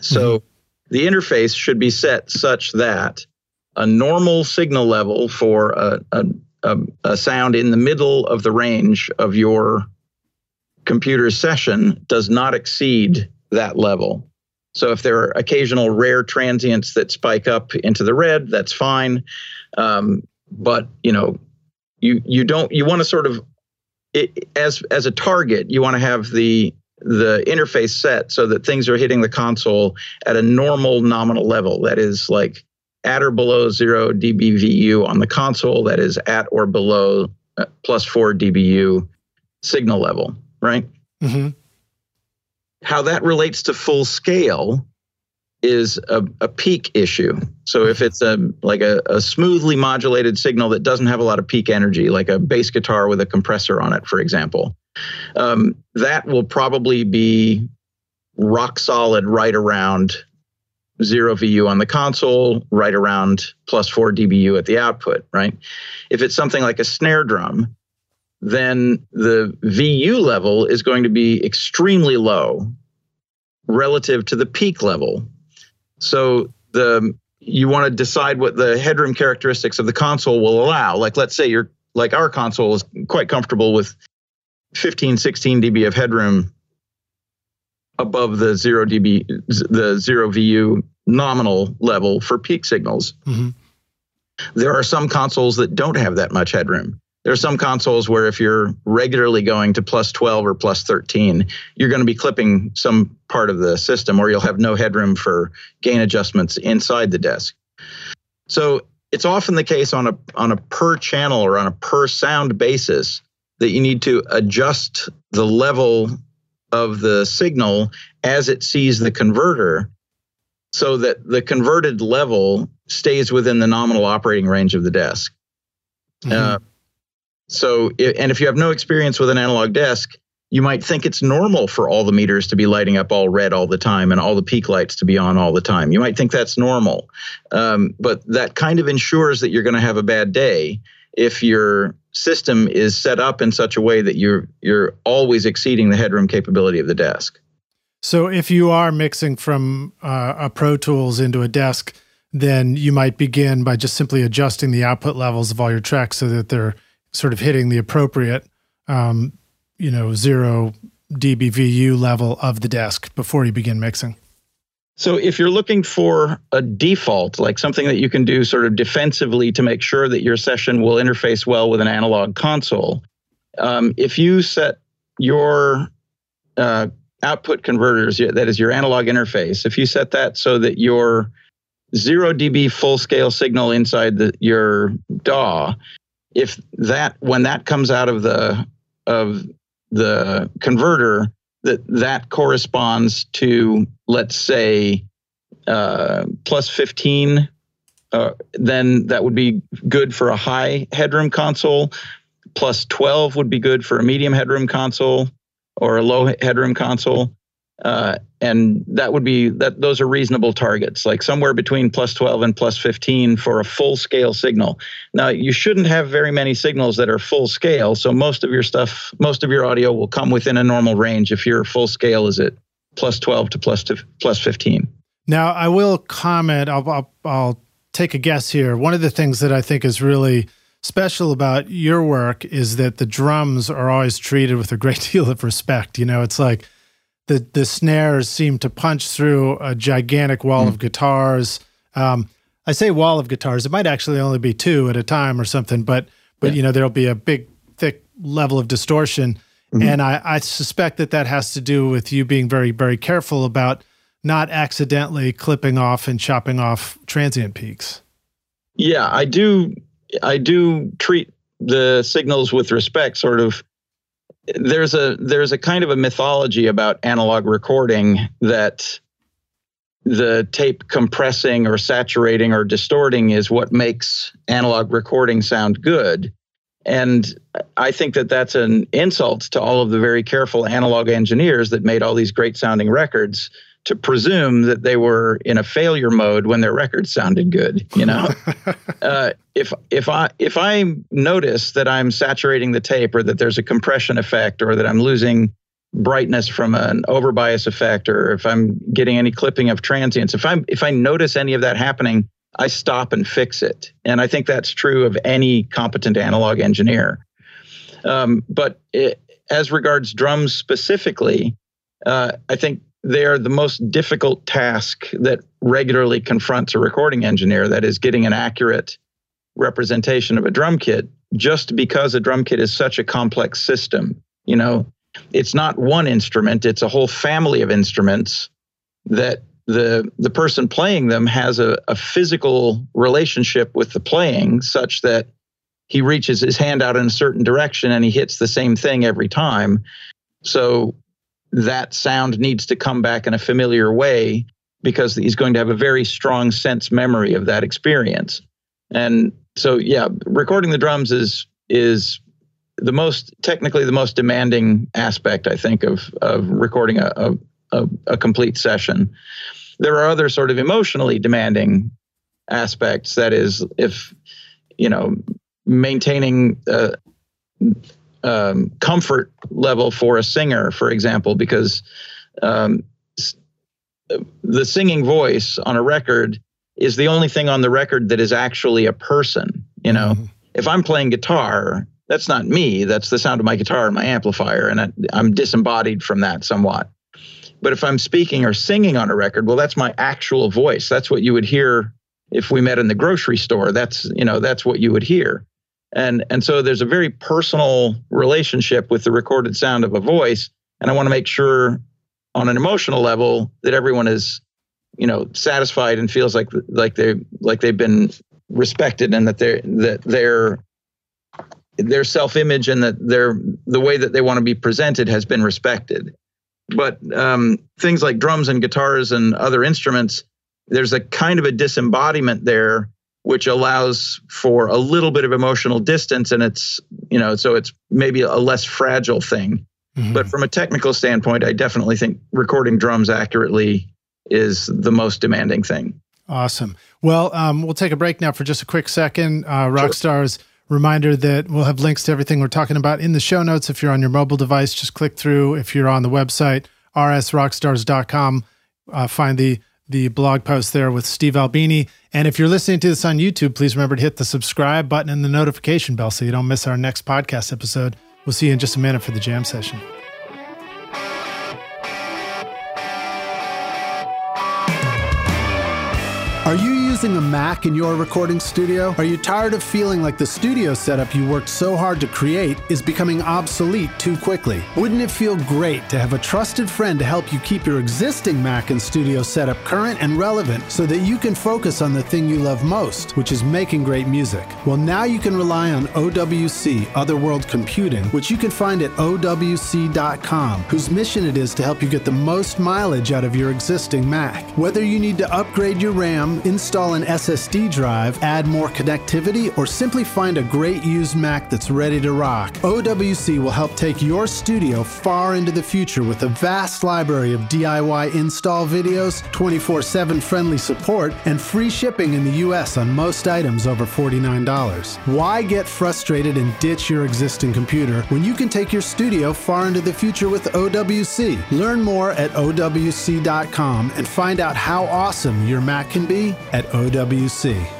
So mm-hmm. the interface should be set such that a normal signal level for a, a, a, a sound in the middle of the range of your computer session does not exceed that level. So if there are occasional rare transients that spike up into the red, that's fine. Um, but you know, you you don't you want to sort of it, as as a target, you want to have the the interface set so that things are hitting the console at a normal nominal level. That is like at or below zero dBVU on the console. That is at or below uh, plus four dBU signal level right? Mm-hmm. How that relates to full scale is a, a peak issue. So if it's a like a, a smoothly modulated signal that doesn't have a lot of peak energy, like a bass guitar with a compressor on it, for example, um, that will probably be rock solid right around zero VU on the console, right around plus four dBU at the output, right? If it's something like a snare drum, then the VU level is going to be extremely low relative to the peak level. So the you want to decide what the headroom characteristics of the console will allow. Like let's say you're like our console is quite comfortable with 15 16 dB of headroom above the 0 dB the 0 VU nominal level for peak signals. Mm-hmm. There are some consoles that don't have that much headroom there are some consoles where if you're regularly going to plus 12 or plus 13, you're going to be clipping some part of the system or you'll have no headroom for gain adjustments inside the desk. So it's often the case on a on a per channel or on a per sound basis that you need to adjust the level of the signal as it sees the converter so that the converted level stays within the nominal operating range of the desk. Mm-hmm. Uh, so, and if you have no experience with an analog desk, you might think it's normal for all the meters to be lighting up all red all the time and all the peak lights to be on all the time. You might think that's normal, um, but that kind of ensures that you're going to have a bad day if your system is set up in such a way that you're you're always exceeding the headroom capability of the desk. So, if you are mixing from uh, a Pro Tools into a desk, then you might begin by just simply adjusting the output levels of all your tracks so that they're sort of hitting the appropriate, um, you know, zero dBVU level of the desk before you begin mixing. So if you're looking for a default, like something that you can do sort of defensively to make sure that your session will interface well with an analog console, um, if you set your uh, output converters, that is your analog interface, if you set that so that your zero dB full scale signal inside the, your DAW if that when that comes out of the of the converter that that corresponds to let's say uh, plus 15 uh, then that would be good for a high headroom console. Plus 12 would be good for a medium headroom console or a low headroom console. Uh, and that would be that those are reasonable targets, like somewhere between plus 12 and plus 15 for a full scale signal. Now, you shouldn't have very many signals that are full scale, so most of your stuff, most of your audio will come within a normal range if your full scale is at plus 12 to plus to plus 15. Now, I will comment. I'll, I'll, I'll take a guess here. One of the things that I think is really special about your work is that the drums are always treated with a great deal of respect. You know, it's like the the snares seem to punch through a gigantic wall mm. of guitars. Um, I say wall of guitars. It might actually only be two at a time or something, but but yeah. you know there'll be a big thick level of distortion, mm-hmm. and I, I suspect that that has to do with you being very very careful about not accidentally clipping off and chopping off transient peaks. Yeah, I do I do treat the signals with respect, sort of. There's a there's a kind of a mythology about analog recording that the tape compressing or saturating or distorting is what makes analog recording sound good. And I think that that's an insult to all of the very careful analog engineers that made all these great sounding records to presume that they were in a failure mode when their record sounded good. You know, uh, if if I if I notice that I'm saturating the tape or that there's a compression effect or that I'm losing brightness from an overbias effect or if I'm getting any clipping of transients, if I'm if I notice any of that happening, I stop and fix it. And I think that's true of any competent analog engineer. Um, but it, as regards drums specifically, uh, I think they are the most difficult task that regularly confronts a recording engineer that is getting an accurate representation of a drum kit just because a drum kit is such a complex system. You know it's not one instrument it's a whole family of instruments that the the person playing them has a, a physical relationship with the playing such that he reaches his hand out in a certain direction and he hits the same thing every time. So that sound needs to come back in a familiar way because he's going to have a very strong sense memory of that experience. And so yeah, recording the drums is is the most technically the most demanding aspect I think of of recording a a, a complete session. There are other sort of emotionally demanding aspects that is if you know maintaining uh, um, comfort level for a singer, for example, because um, the singing voice on a record is the only thing on the record that is actually a person. You know, mm-hmm. if I'm playing guitar, that's not me. That's the sound of my guitar and my amplifier, and I, I'm disembodied from that somewhat. But if I'm speaking or singing on a record, well, that's my actual voice. That's what you would hear if we met in the grocery store. That's you know that's what you would hear and and so there's a very personal relationship with the recorded sound of a voice. And i want to make sure on an emotional level that everyone is you know satisfied and feels like like they like they've been respected and that they're that their their self-image and that their the way that they want to be presented has been respected. But um, things like drums and guitars and other instruments there's a kind of a disembodiment there which allows for a little bit of emotional distance and it's you know so it's maybe a less fragile thing. Mm-hmm. but from a technical standpoint i definitely think recording drums accurately is the most demanding thing. Awesome. Well um, we'll take a break now for just a quick second. Uh, rockstars sure. reminder that we'll have links to everything we're talking about in the show notes. If you're on your mobile device just click through. If you're on the website rsrockstars.com uh, find the the blog post there with Steve Albini. And if you're listening to this on YouTube, please remember to hit the subscribe button and the notification bell so you don't miss our next podcast episode. We'll see you in just a minute for the jam session. Using a Mac in your recording studio? Are you tired of feeling like the studio setup you worked so hard to create is becoming obsolete too quickly? Wouldn't it feel great to have a trusted friend to help you keep your existing Mac and studio setup current and relevant so that you can focus on the thing you love most, which is making great music? Well, now you can rely on OWC, Other World Computing, which you can find at OWC.com, whose mission it is to help you get the most mileage out of your existing Mac. Whether you need to upgrade your RAM, install install an SSD drive, add more connectivity, or simply find a great used Mac that's ready to rock, OWC will help take your studio far into the future with a vast library of DIY install videos, 24 7 friendly support, and free shipping in the US on most items over $49. Why get frustrated and ditch your existing computer when you can take your studio far into the future with OWC? Learn more at OWC.com and find out how awesome your Mac can be at OWC. OWC.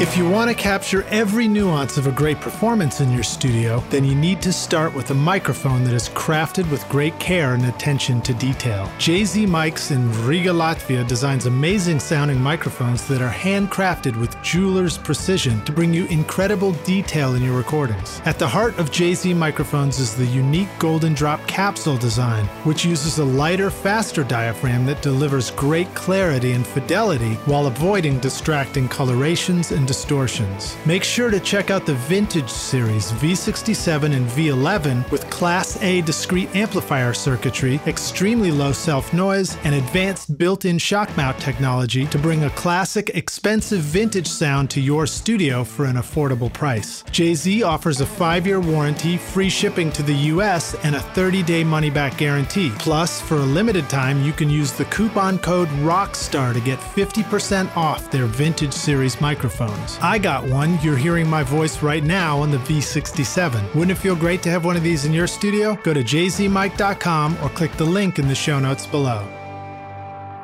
If you want to capture every nuance of a great performance in your studio, then you need to start with a microphone that is crafted with great care and attention to detail. JZ Mics in Riga, Latvia designs amazing sounding microphones that are handcrafted with jeweler's precision to bring you incredible detail in your recordings. At the heart of JZ microphones is the unique Golden Drop capsule design, which uses a lighter, faster diaphragm that delivers great clarity and fidelity while avoiding distracting colorations and distortions. Make sure to check out the Vintage Series V67 and V11 with Class A discrete amplifier circuitry, extremely low self noise, and advanced built in shock mount technology to bring a classic, expensive vintage sound to your studio for an affordable price. JZ offers a five year warranty, free shipping to the US, and a 30 day money back guarantee. Plus, for a limited time, you can use the coupon code ROCKSTAR to get 50% off their Vintage Series microphone headphones. I got one. You're hearing my voice right now on the V67. Wouldn't it feel great to have one of these in your studio? Go to jzmic.com or click the link in the show notes below.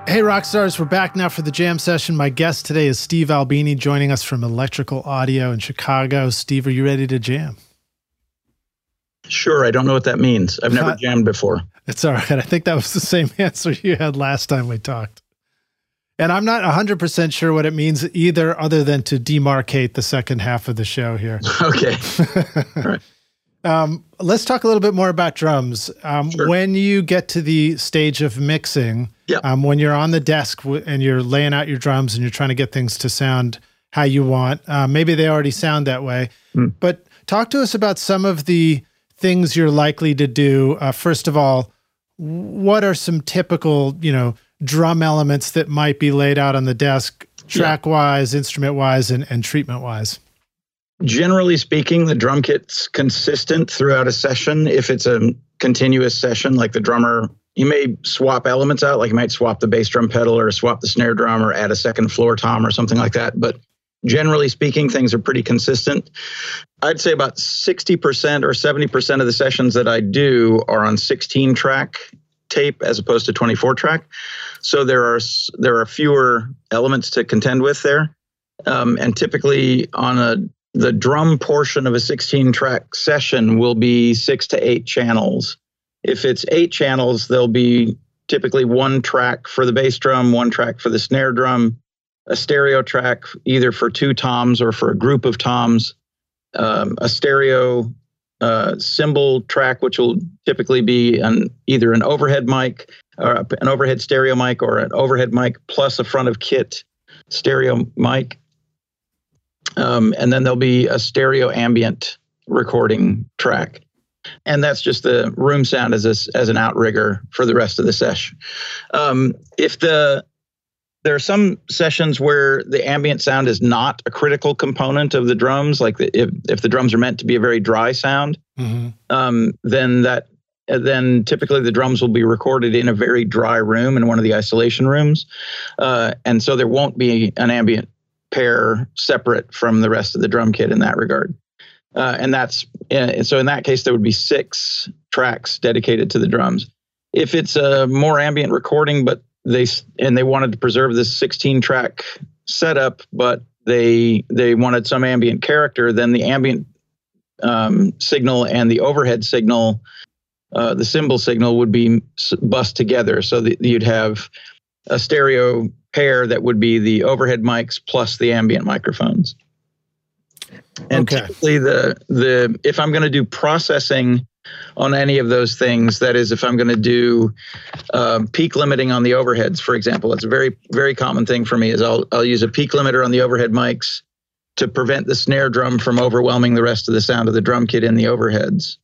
Hey, Rockstars, we're back now for the jam session. My guest today is Steve Albini, joining us from Electrical Audio in Chicago. Steve, are you ready to jam? Sure. I don't know what that means. I've never jammed before. It's all right. I think that was the same answer you had last time we talked. And I'm not 100% sure what it means either, other than to demarcate the second half of the show here. Okay. All right. Um, let's talk a little bit more about drums. Um, sure. When you get to the stage of mixing, yep. um, when you're on the desk w- and you're laying out your drums and you're trying to get things to sound how you want, uh, maybe they already sound that way. Mm. But talk to us about some of the things you're likely to do. Uh, first of all, what are some typical, you know, drum elements that might be laid out on the desk, track wise, yeah. instrument wise, and, and treatment wise? Generally speaking, the drum kit's consistent throughout a session. If it's a continuous session, like the drummer, you may swap elements out, like you might swap the bass drum pedal or swap the snare drum or add a second floor tom or something like that. But generally speaking, things are pretty consistent. I'd say about 60% or 70% of the sessions that I do are on 16 track tape as opposed to 24 track. So there are there are fewer elements to contend with there, um, and typically on a the drum portion of a 16 track session will be six to eight channels. If it's eight channels, there'll be typically one track for the bass drum, one track for the snare drum, a stereo track either for two toms or for a group of toms, um, a stereo uh, cymbal track, which will typically be an either an overhead mic or an overhead stereo mic or an overhead mic plus a front of kit stereo mic. Um, and then there'll be a stereo ambient recording track. And that's just the room sound as a, as an outrigger for the rest of the session. Um, if the there are some sessions where the ambient sound is not a critical component of the drums. Like the, if if the drums are meant to be a very dry sound, mm-hmm. um, then that then typically the drums will be recorded in a very dry room in one of the isolation rooms, uh, and so there won't be an ambient pair separate from the rest of the drum kit in that regard. Uh, and that's uh, so in that case there would be six tracks dedicated to the drums. If it's a more ambient recording, but they and they wanted to preserve this 16 track setup, but they they wanted some ambient character. Then the ambient um, signal and the overhead signal, uh, the cymbal signal would be bust together, so that you'd have a stereo pair that would be the overhead mics plus the ambient microphones. And okay. typically, the the if I'm going to do processing on any of those things. That is, if I'm going to do um, peak limiting on the overheads, for example, it's a very very common thing for me. Is I'll I'll use a peak limiter on the overhead mics to prevent the snare drum from overwhelming the rest of the sound of the drum kit in the overheads.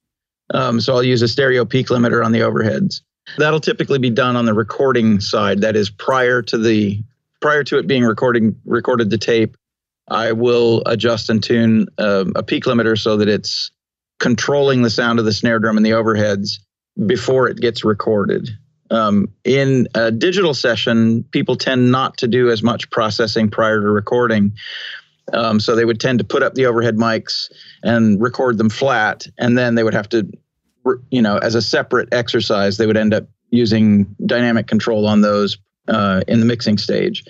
Um, so I'll use a stereo peak limiter on the overheads. That'll typically be done on the recording side. That is prior to the prior to it being recording recorded to tape. I will adjust and tune um, a peak limiter so that it's controlling the sound of the snare drum and the overheads before it gets recorded. Um, in a digital session, people tend not to do as much processing prior to recording. Um, so they would tend to put up the overhead mics and record them flat, and then they would have to, you know, as a separate exercise, they would end up using dynamic control on those uh, in the mixing stage.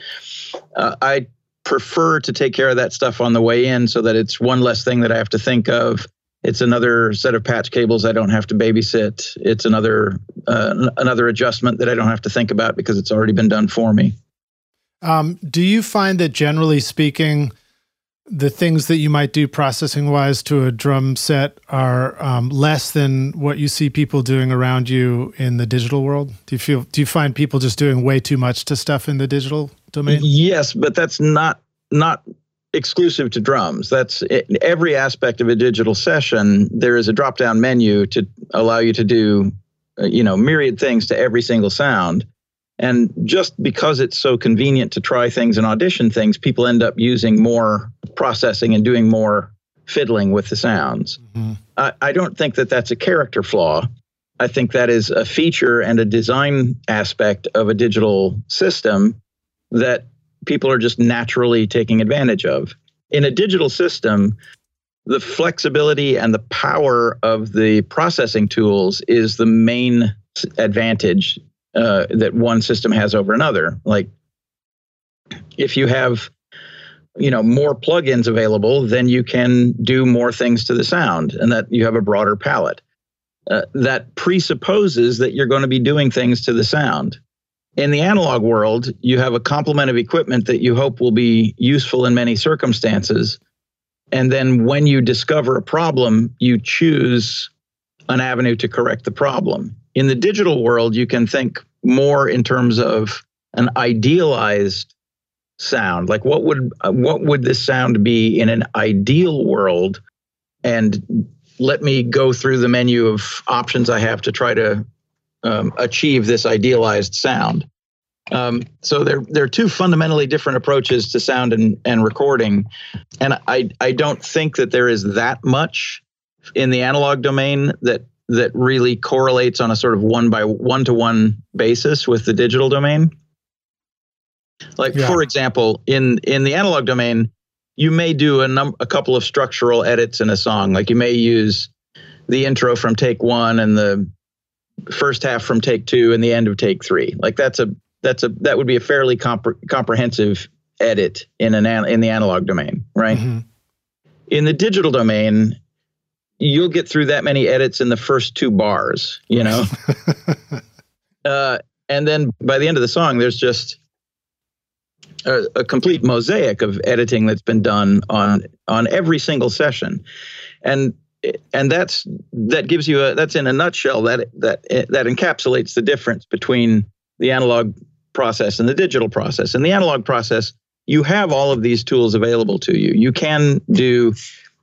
Uh, I prefer to take care of that stuff on the way in so that it's one less thing that I have to think of it's another set of patch cables I don't have to babysit. It's another uh, another adjustment that I don't have to think about because it's already been done for me. Um, do you find that generally speaking, the things that you might do processing wise to a drum set are um, less than what you see people doing around you in the digital world? Do you feel? Do you find people just doing way too much to stuff in the digital domain? Yes, but that's not not exclusive to drums. That's in every aspect of a digital session. There is a drop down menu to allow you to do, uh, you know, myriad things to every single sound. And just because it's so convenient to try things and audition things, people end up using more processing and doing more fiddling with the sounds. Mm-hmm. I, I don't think that that's a character flaw. I think that is a feature and a design aspect of a digital system that people are just naturally taking advantage of. In a digital system, the flexibility and the power of the processing tools is the main advantage uh, that one system has over another. Like, if you have you know more plugins available then you can do more things to the sound and that you have a broader palette uh, that presupposes that you're going to be doing things to the sound in the analog world, you have a complement of equipment that you hope will be useful in many circumstances. And then when you discover a problem, you choose an avenue to correct the problem. In the digital world, you can think more in terms of an idealized sound. Like what would what would this sound be in an ideal world? And let me go through the menu of options I have to try to um, achieve this idealized sound. Um, so there, there are two fundamentally different approaches to sound and, and recording, and I, I don't think that there is that much in the analog domain that that really correlates on a sort of one by one to one basis with the digital domain. Like yeah. for example, in in the analog domain, you may do a num a couple of structural edits in a song. Like you may use the intro from take one and the first half from take two and the end of take three. Like that's a that's a that would be a fairly compre- comprehensive edit in an in the analog domain, right? Mm-hmm. In the digital domain, you'll get through that many edits in the first two bars, you know. uh, and then by the end of the song, there's just a, a, complete mosaic of editing that's been done on on every single session, and and that's that gives you a that's in a nutshell that that that encapsulates the difference between the analog process and the digital process. In the analog process, you have all of these tools available to you. You can do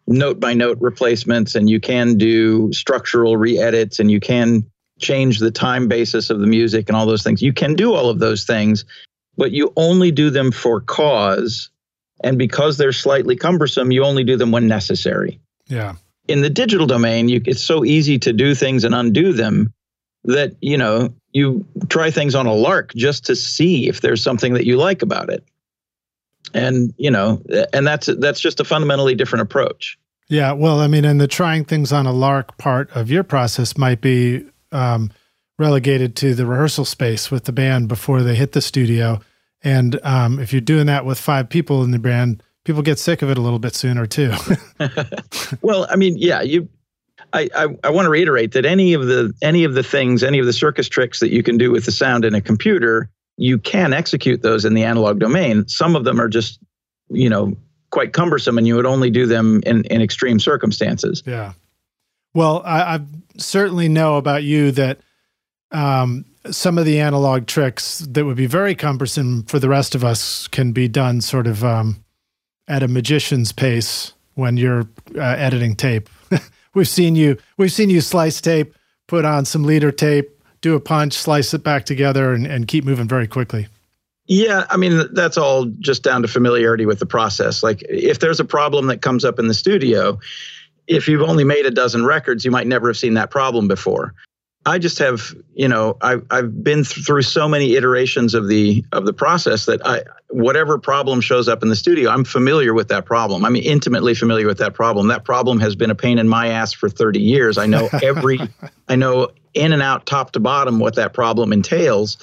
note by note replacements and you can do structural re edits and you can change the time basis of the music and all those things. You can do all of those things, but you only do them for cause. And because they're slightly cumbersome, you only do them when necessary. Yeah in the digital domain, you, it's so easy to do things and undo them that you know you try things on a lark just to see if there's something that you like about it and you know and that's that's just a fundamentally different approach yeah well i mean and the trying things on a lark part of your process might be um, relegated to the rehearsal space with the band before they hit the studio and um, if you're doing that with five people in the band people get sick of it a little bit sooner too. well, I mean, yeah, you. I, I, I want to reiterate that any of the any of the things, any of the circus tricks that you can do with the sound in a computer, you can execute those in the analog domain. Some of them are just, you know, quite cumbersome, and you would only do them in in extreme circumstances. Yeah. Well, I, I certainly know about you that um, some of the analog tricks that would be very cumbersome for the rest of us can be done sort of um, at a magician's pace when you're uh, editing tape. we've seen you we've seen you slice tape, put on some leader tape, do a punch, slice it back together, and, and keep moving very quickly. Yeah, I mean that's all just down to familiarity with the process. Like if there's a problem that comes up in the studio, if you've only made a dozen records, you might never have seen that problem before. I just have, you know, I've I've been th- through so many iterations of the of the process that I whatever problem shows up in the studio, I'm familiar with that problem. I'm intimately familiar with that problem. That problem has been a pain in my ass for 30 years. I know every I know in and out top to bottom what that problem entails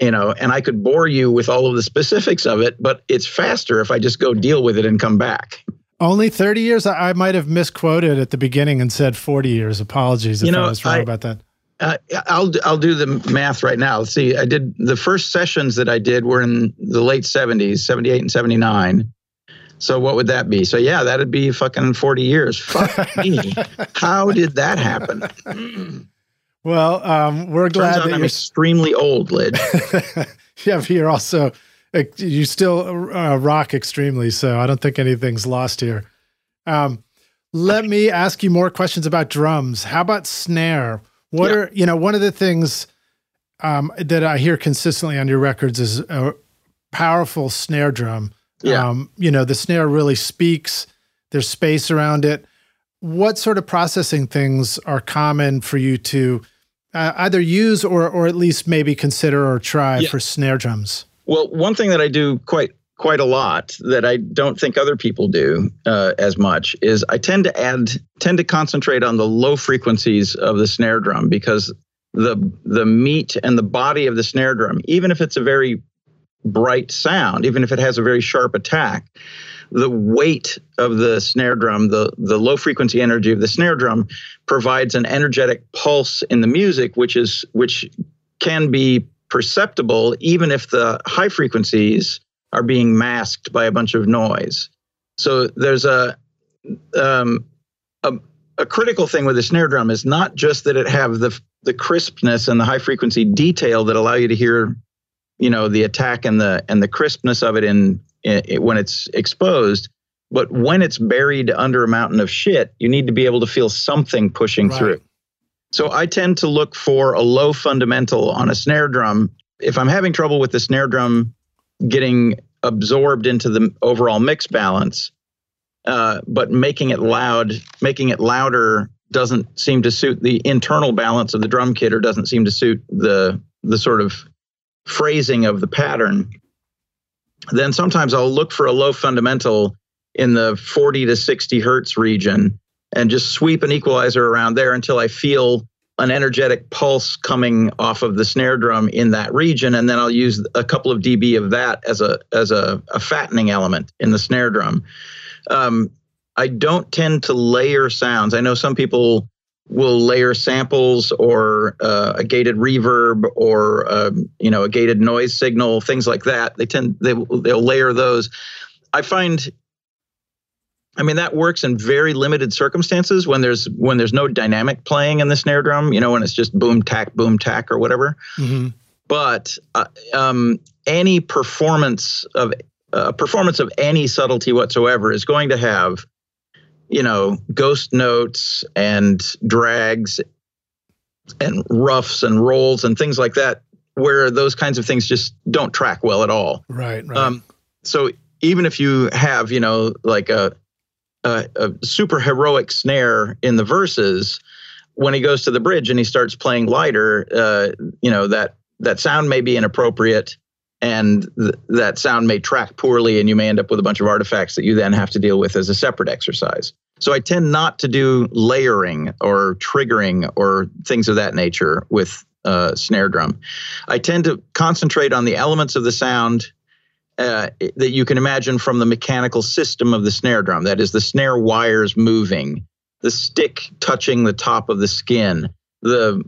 you know, and I could bore you with all of the specifics of it, but it's faster if I just go deal with it and come back. Only 30 years? I, might have misquoted at the beginning and said 40 years. Apologies if you know, I was wrong I, about that. Uh, I'll I'll do the math right now. Let's see. I did the first sessions that I did were in the late 70s, 78 and 79. So what would that be? So yeah, that'd be fucking 40 years. Fuck me. How did that happen? Well, um, we're glad that I'm you're extremely old, Lid. yeah, but you're also you still uh, rock extremely, so I don't think anything's lost here. Um, let me ask you more questions about drums. How about snare? What yeah. are you know one of the things um, that I hear consistently on your records is a powerful snare drum. Yeah. Um, you know the snare really speaks. There's space around it. What sort of processing things are common for you to uh, either use or or at least maybe consider or try yeah. for snare drums? Well, one thing that I do quite quite a lot that I don't think other people do uh, as much is I tend to add tend to concentrate on the low frequencies of the snare drum because the the meat and the body of the snare drum, even if it's a very bright sound, even if it has a very sharp attack, the weight of the snare drum, the, the low frequency energy of the snare drum provides an energetic pulse in the music, which is which can be perceptible even if the high frequencies are being masked by a bunch of noise. So there's a um, a, a critical thing with the snare drum is not just that it have the the crispness and the high frequency detail that allow you to hear, you know, the attack and the and the crispness of it in it, when it's exposed. But when it's buried under a mountain of shit, you need to be able to feel something pushing right. through. So I tend to look for a low fundamental on a snare drum. If I'm having trouble with the snare drum getting absorbed into the overall mix balance, uh, but making it loud, making it louder doesn't seem to suit the internal balance of the drum kit or doesn't seem to suit the the sort of phrasing of the pattern. Then sometimes I'll look for a low fundamental in the 40 to 60 hertz region and just sweep an equalizer around there until I feel an energetic pulse coming off of the snare drum in that region and then I'll use a couple of dB of that as a as a, a fattening element in the snare drum. Um, I don't tend to layer sounds. I know some people will layer samples or uh, a gated reverb or um, you know a gated noise signal things like that they tend they, they'll layer those i find i mean that works in very limited circumstances when there's when there's no dynamic playing in the snare drum you know when it's just boom tack boom tack or whatever mm-hmm. but uh, um, any performance of uh, performance of any subtlety whatsoever is going to have you know, ghost notes and drags and roughs and rolls and things like that, where those kinds of things just don't track well at all. Right. right. Um, so even if you have, you know, like a, a, super heroic snare in the verses, when he goes to the bridge and he starts playing lighter, uh, you know that that sound may be inappropriate and th- that sound may track poorly and you may end up with a bunch of artifacts that you then have to deal with as a separate exercise. So i tend not to do layering or triggering or things of that nature with uh, snare drum. I tend to concentrate on the elements of the sound uh, that you can imagine from the mechanical system of the snare drum that is the snare wires moving the stick touching the top of the skin the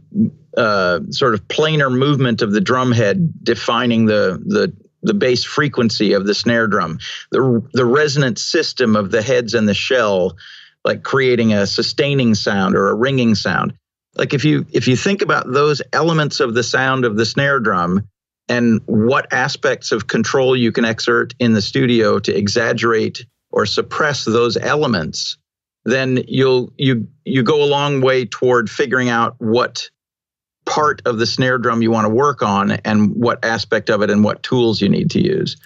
uh, sort of planar movement of the drum head defining the the the bass frequency of the snare drum, the the resonant system of the heads and the shell, like creating a sustaining sound or a ringing sound. Like if you if you think about those elements of the sound of the snare drum and what aspects of control you can exert in the studio to exaggerate or suppress those elements, then you'll you you go a long way toward figuring out what part of the snare drum you want to work on and what aspect of it and what tools you need to use.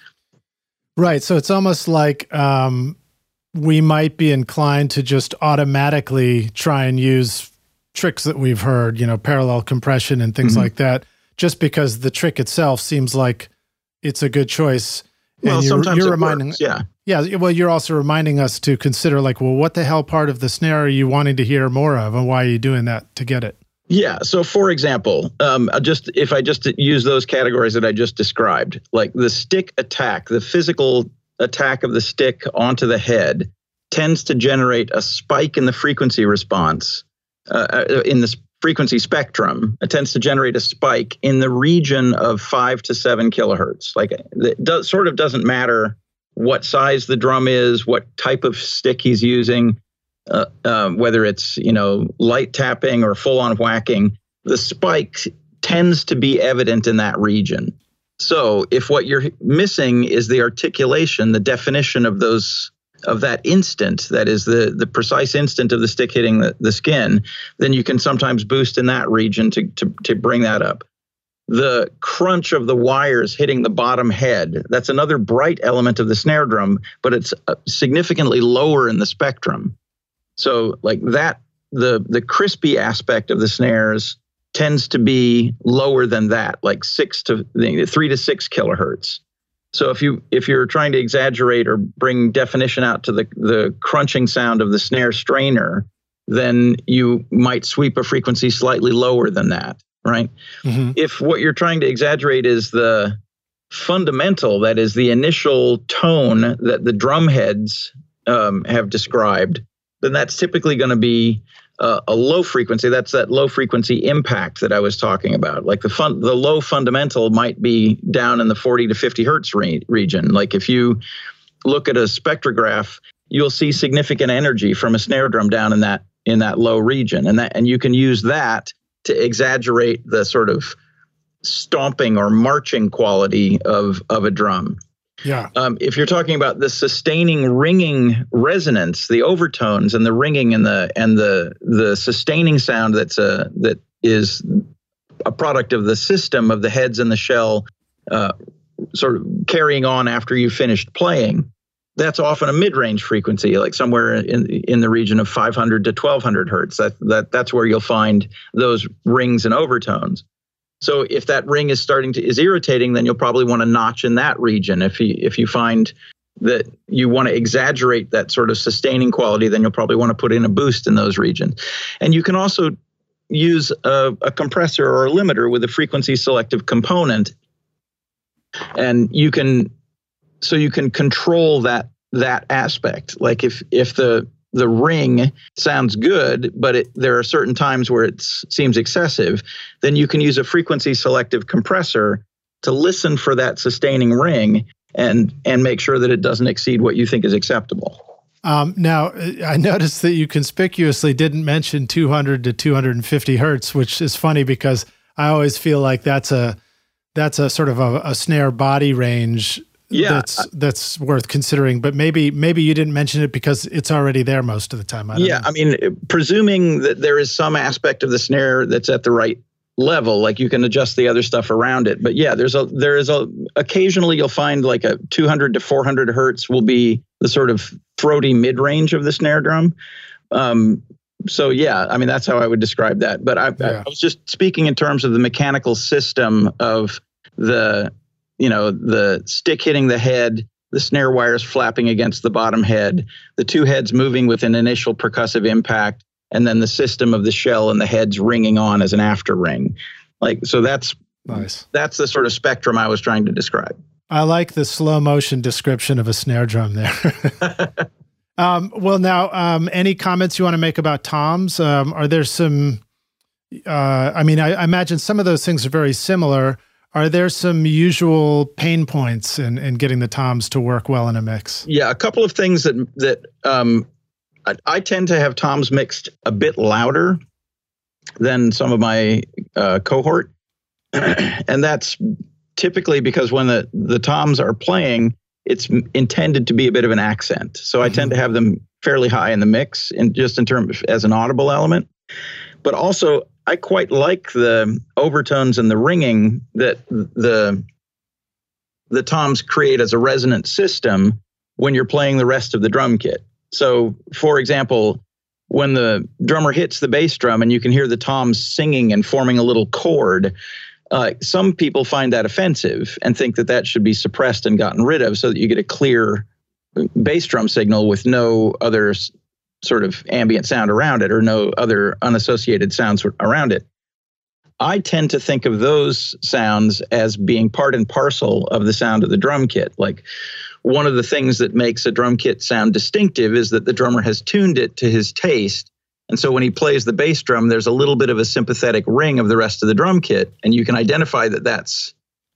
Right. So it's almost like um, we might be inclined to just automatically try and use tricks that we've heard, you know, parallel compression and things mm-hmm. like that, just because the trick itself seems like it's a good choice. Well, and you're, sometimes you're reminding, works, yeah, yeah. Well, you're also reminding us to consider, like, well, what the hell part of the snare are you wanting to hear more of, and why are you doing that to get it? Yeah. So, for example, um, just if I just use those categories that I just described, like the stick attack, the physical attack of the stick onto the head tends to generate a spike in the frequency response uh, uh, in the frequency spectrum. It tends to generate a spike in the region of five to seven kilohertz. Like it does, sort of doesn't matter what size the drum is, what type of stick he's using, uh, uh, whether it's you know light tapping or full on whacking. The spike tends to be evident in that region. So if what you're missing is the articulation, the definition of those of that instant, that is the the precise instant of the stick hitting the, the skin, then you can sometimes boost in that region to, to to bring that up. The crunch of the wires hitting the bottom head, that's another bright element of the snare drum, but it's uh, significantly lower in the spectrum. So like that the the crispy aspect of the snares tends to be lower than that, like six to three to six kilohertz. So if you if you're trying to exaggerate or bring definition out to the the crunching sound of the snare strainer, then you might sweep a frequency slightly lower than that, right? Mm-hmm. If what you're trying to exaggerate is the fundamental, that is the initial tone that the drum heads um, have described, then that's typically going to be uh, a low frequency. That's that low frequency impact that I was talking about. Like the fun, the low fundamental might be down in the 40 to 50 hertz re- region. Like if you look at a spectrograph, you'll see significant energy from a snare drum down in that in that low region, and that and you can use that to exaggerate the sort of stomping or marching quality of of a drum. Yeah. Um, if you're talking about the sustaining ringing resonance, the overtones and the ringing and the and the the sustaining sound that's a that is a product of the system of the heads and the shell uh, sort of carrying on after you finished playing. That's often a mid-range frequency, like somewhere in in the region of 500 to 1200 hertz. That that that's where you'll find those rings and overtones. So if that ring is starting to is irritating, then you'll probably want to notch in that region. If you if you find that you want to exaggerate that sort of sustaining quality, then you'll probably want to put in a boost in those regions. And you can also use a, a compressor or a limiter with a frequency selective component, and you can so you can control that that aspect. Like if if the the ring sounds good, but it, there are certain times where it seems excessive, then you can use a frequency selective compressor to listen for that sustaining ring and and make sure that it doesn't exceed what you think is acceptable. Um, now, I noticed that you conspicuously didn't mention 200 to 250 hertz, which is funny because I always feel like that's a that's a sort of a, a snare body range yeah, that's that's worth considering. But maybe maybe you didn't mention it because it's already there most of the time. I yeah, know. I mean, presuming that there is some aspect of the snare that's at the right level, like you can adjust the other stuff around it. But yeah, there's a there is a occasionally you'll find like a 200 to 400 hertz will be the sort of throaty mid range of the snare drum. Um, so yeah, I mean that's how I would describe that. But I, yeah. I was just speaking in terms of the mechanical system of the you know, the stick hitting the head, the snare wires flapping against the bottom head, the two heads moving with an initial percussive impact, and then the system of the shell and the heads ringing on as an after ring. Like so that's nice. That's the sort of spectrum I was trying to describe. I like the slow motion description of a snare drum there. um, well, now, um, any comments you want to make about toms? Um, are there some? Uh, I mean, I, I imagine some of those things are very similar. Are there some usual pain points in, in getting the toms to work well in a mix? Yeah, a couple of things that that um, I, I, tend to have toms mixed a bit louder than some of my uh, cohort, and that's typically because when the the toms are playing, it's intended to be a bit of an accent. So I mm-hmm. tend to have them fairly high in the mix, and just in terms as an audible element. But also, I quite like the overtones and the ringing that the the toms create as a resonant system when you're playing the rest of the drum kit. So, for example, when the drummer hits the bass drum and you can hear the toms singing and forming a little chord, uh, some people find that offensive and think that that should be suppressed and gotten rid of so that you get a clear bass drum signal with no other sort of ambient sound around it or no other unassociated sounds around it. I tend to think of those sounds as being part and parcel of the sound of the drum kit. Like one of the things that makes a drum kit sound distinctive is that the drummer has tuned it to his taste. And so when he plays the bass drum, there's a little bit of a sympathetic ring of the rest of the drum kit. And you can identify that that's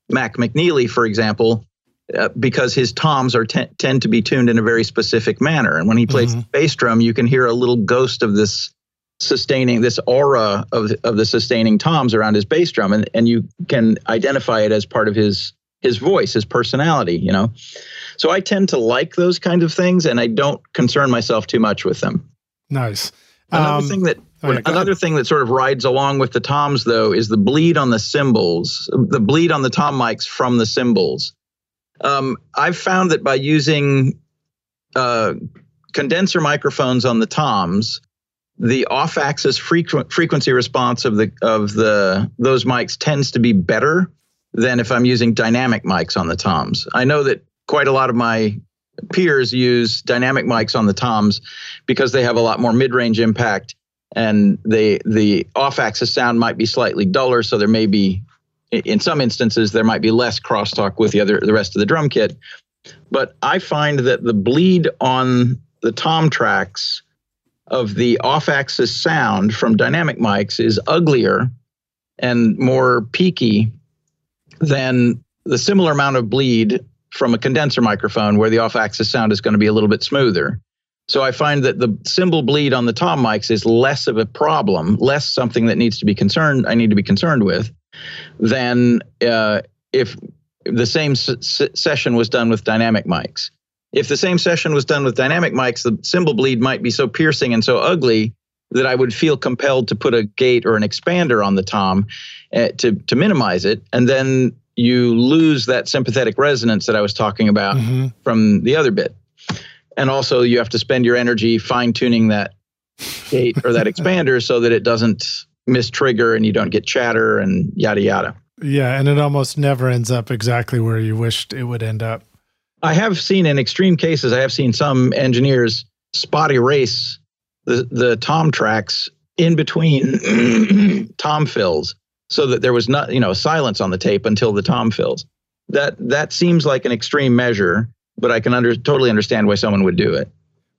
Mac McNeilly, for example, uh, because his toms are t- tend to be tuned in a very specific manner. And when he plays mm-hmm. bass drum, you can hear a little ghost of this sustaining this aura of of the sustaining toms around his bass drum, and and you can identify it as part of his his voice, his personality. You know, so I tend to like those kinds of things, and I don't concern myself too much with them. Nice. Another um, thing that oh yeah, another ahead. thing that sort of rides along with the toms though is the bleed on the cymbals, the bleed on the tom mics from the cymbals. Um, I've found that by using uh, condenser microphones on the toms, the off-axis frequ- frequency response of the of the those mics tends to be better than if I'm using dynamic mics on the toms. I know that quite a lot of my peers use dynamic mics on the toms because they have a lot more mid-range impact and they the off-axis sound might be slightly duller so there may be in some instances there might be less crosstalk with the other the rest of the drum kit but i find that the bleed on the tom tracks of the off-axis sound from dynamic mics is uglier and more peaky than the similar amount of bleed from a condenser microphone where the off-axis sound is going to be a little bit smoother. So I find that the cymbal bleed on the tom mics is less of a problem, less something that needs to be concerned. I need to be concerned with, than uh, if the same s- session was done with dynamic mics. If the same session was done with dynamic mics, the cymbal bleed might be so piercing and so ugly that I would feel compelled to put a gate or an expander on the tom uh, to to minimize it, and then you lose that sympathetic resonance that I was talking about mm-hmm. from the other bit. And also, you have to spend your energy fine tuning that gate or that expander so that it doesn't miss trigger and you don't get chatter and yada yada. Yeah, and it almost never ends up exactly where you wished it would end up. I have seen in extreme cases, I have seen some engineers spot erase the, the tom tracks in between tom fills so that there was not, you know, silence on the tape until the tom fills. That that seems like an extreme measure, but I can under, totally understand why someone would do it.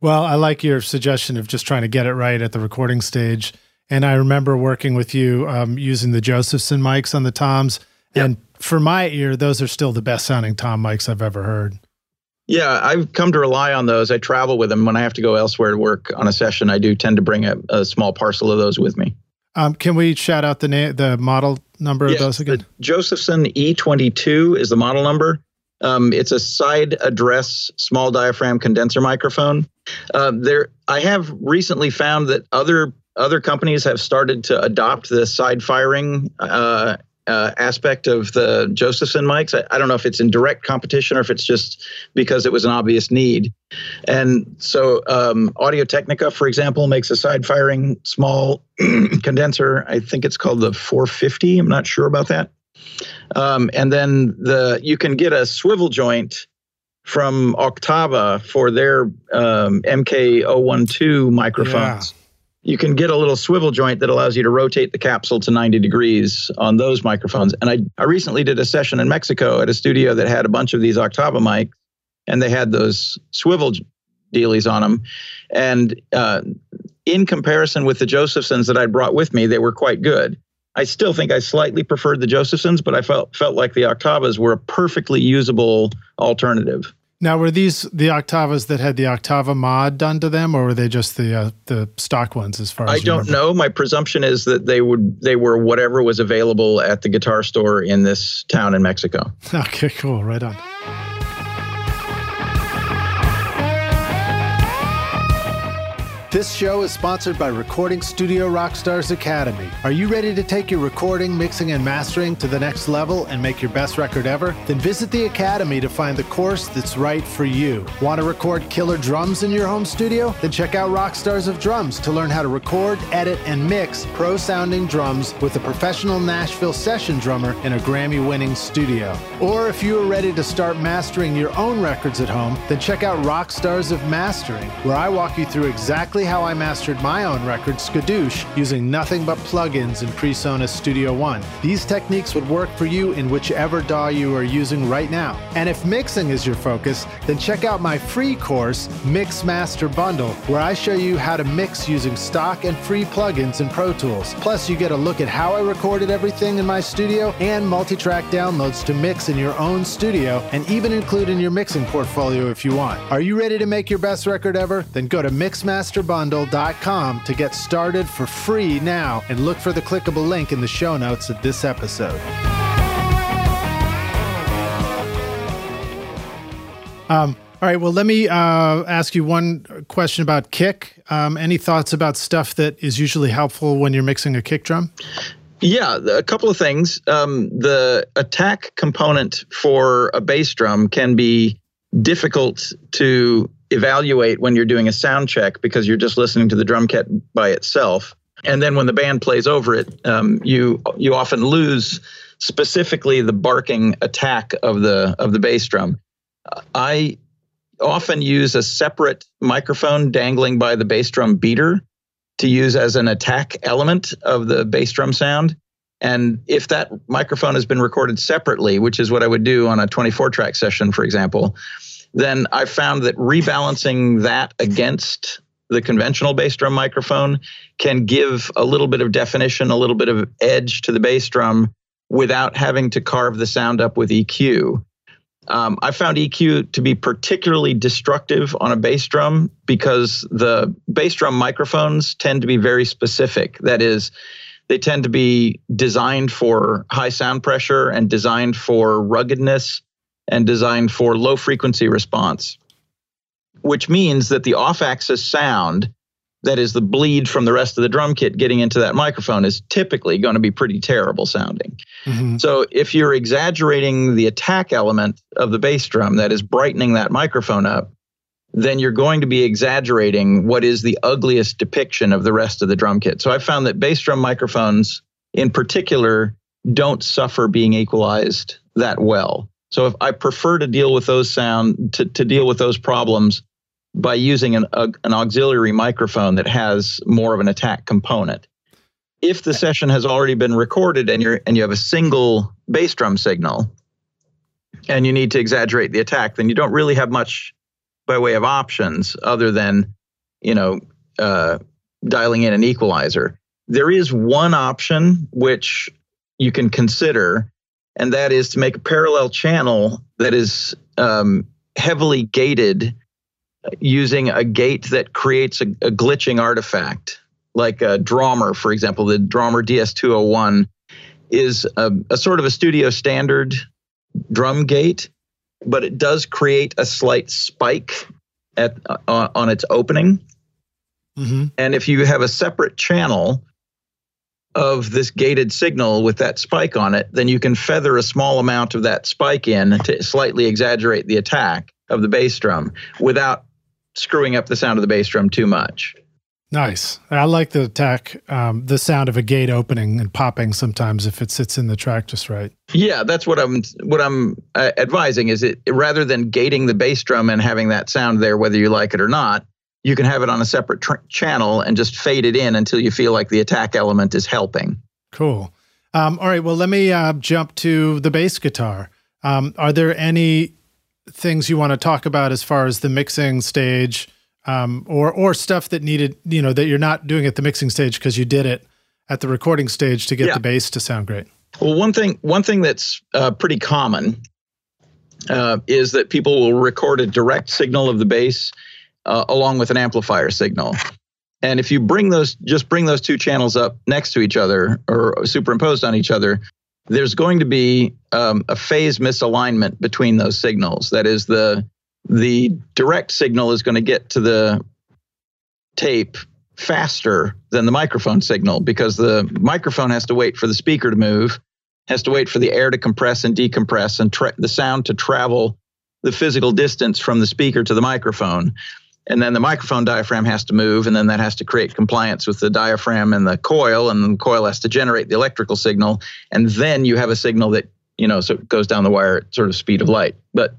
Well, I like your suggestion of just trying to get it right at the recording stage. And I remember working with you um, using the Josephson mics on the toms. Yep. And for my ear, those are still the best sounding tom mics I've ever heard. Yeah, I've come to rely on those. I travel with them when I have to go elsewhere to work on a session. I do tend to bring a, a small parcel of those with me. Um, can we shout out the name, the model number yes, of those again? Josephson E22 is the model number. Um, it's a side address small diaphragm condenser microphone. Uh, there, I have recently found that other other companies have started to adopt the side firing uh, uh, aspect of the Josephson mics. I, I, don't know if it's in direct competition or if it's just because it was an obvious need. And so um, Audio Technica, for example, makes a side firing small condenser. I think it's called the 450. I'm not sure about that. Um, and then the you can get a swivel joint from Oktava for their um, MK012 microphones. Yeah you can get a little swivel joint that allows you to rotate the capsule to 90 degrees on those microphones. And I, I recently did a session in Mexico at a studio that had a bunch of these Oktava mics, and they had those swivel dealies on them. And uh, in comparison with the Josephsons that I brought with me, they were quite good. I still think I slightly preferred the Josephsons, but I felt felt like the Oktavas were a perfectly usable alternative. Now, were these the Oktavas that had the Oktava mod done to them, or were they just the uh, the stock ones? As far as I don't remember? know. My presumption is that they would they were whatever was available at the guitar store in this town in Mexico. Okay, cool. Right on. This show is sponsored by Recording Studio Rockstars Academy. Are you ready to take your recording, mixing, and mastering to the next level and make your best record ever? Then visit the Academy to find the course that's right for you. Want to record killer drums in your home studio? Then check out Rockstars of Drums to learn how to record, edit, and mix pro sounding drums with a professional Nashville session drummer in a Grammy winning studio. Or if you are ready to start mastering your own records at home, then check out Rockstars of Mastering, where I walk you through exactly how I mastered my own record, Skadoosh, using nothing but plugins in PreSonus Studio One. These techniques would work for you in whichever DAW you are using right now. And if mixing is your focus, then check out my free course, Mix Master Bundle, where I show you how to mix using stock and free plugins in Pro Tools. Plus, you get a look at how I recorded everything in my studio and multi track downloads to mix in your own studio and even include in your mixing portfolio if you want. Are you ready to make your best record ever? Then go to Mixmasterbundle bundle.com to get started for free now and look for the clickable link in the show notes of this episode. Um, all right. Well, let me uh, ask you one question about kick. Um, any thoughts about stuff that is usually helpful when you're mixing a kick drum? Yeah, a couple of things. Um, the attack component for a bass drum can be difficult to evaluate when you're doing a sound check because you're just listening to the drum kit by itself. And then when the band plays over it, um, you you often lose specifically the barking attack of the of the bass drum. I often use a separate microphone dangling by the bass drum beater to use as an attack element of the bass drum sound. And if that microphone has been recorded separately, which is what I would do on a 24 track session, for example, then I found that rebalancing that against the conventional bass drum microphone can give a little bit of definition, a little bit of edge to the bass drum without having to carve the sound up with EQ. Um, I found EQ to be particularly destructive on a bass drum because the bass drum microphones tend to be very specific. That is, they tend to be designed for high sound pressure and designed for ruggedness and designed for low frequency response, which means that the off axis sound, that is the bleed from the rest of the drum kit getting into that microphone, is typically going to be pretty terrible sounding. Mm-hmm. So if you're exaggerating the attack element of the bass drum that is brightening that microphone up, then you're going to be exaggerating what is the ugliest depiction of the rest of the drum kit. So I found that bass drum microphones in particular don't suffer being equalized that well. So if I prefer to deal with those sound to, to deal with those problems by using an, a, an auxiliary microphone that has more of an attack component. If the session has already been recorded and you're and you have a single bass drum signal and you need to exaggerate the attack, then you don't really have much by way of options other than, you know, uh, dialing in an equalizer. There is one option which you can consider, and that is to make a parallel channel that is um, heavily gated using a gate that creates a, a, glitching artifact, like a Drawmer, for example. The Drawmer DS201 is a, a sort of a studio standard drum gate, but it does create a slight spike at uh, on its opening. Mm-hmm. And if you have a separate channel of this gated signal with that spike on it, then you can feather a small amount of that spike in to slightly exaggerate the attack of the bass drum without screwing up the sound of the bass drum too much. Nice. I like the attack, um, the sound of a gate opening and popping sometimes if it sits in the track just right. Yeah, that's what I'm what I'm uh, advising. Is it rather than gating the bass drum and having that sound there, whether you like it or not, you can have it on a separate tr- channel and just fade it in until you feel like the attack element is helping. Cool. Um, all right. Well, let me uh, jump to the bass guitar. Um, are there any things you want to talk about as far as the mixing stage, um, or or stuff that needed, you know, that you're not doing at the mixing stage because you did it at the recording stage to get yeah. the bass to sound great? Well, one thing one thing that's uh, pretty common uh, is that people will record a direct signal of the bass uh, along with an amplifier signal. And if you bring those, just bring those two channels up next to each other or superimposed on each other, there's going to be um, a phase misalignment between those signals. That is, the the direct signal is going to get to the tape faster than the microphone signal because the microphone has to wait for the speaker to move, has to wait for the air to compress and decompress and tra- the sound to travel the physical distance from the speaker to the microphone. And then the microphone diaphragm has to move, and then that has to create compliance with the diaphragm and the coil, and the coil has to generate the electrical signal. And then you have a signal that, you know, so it goes down the wire at sort of speed of light. But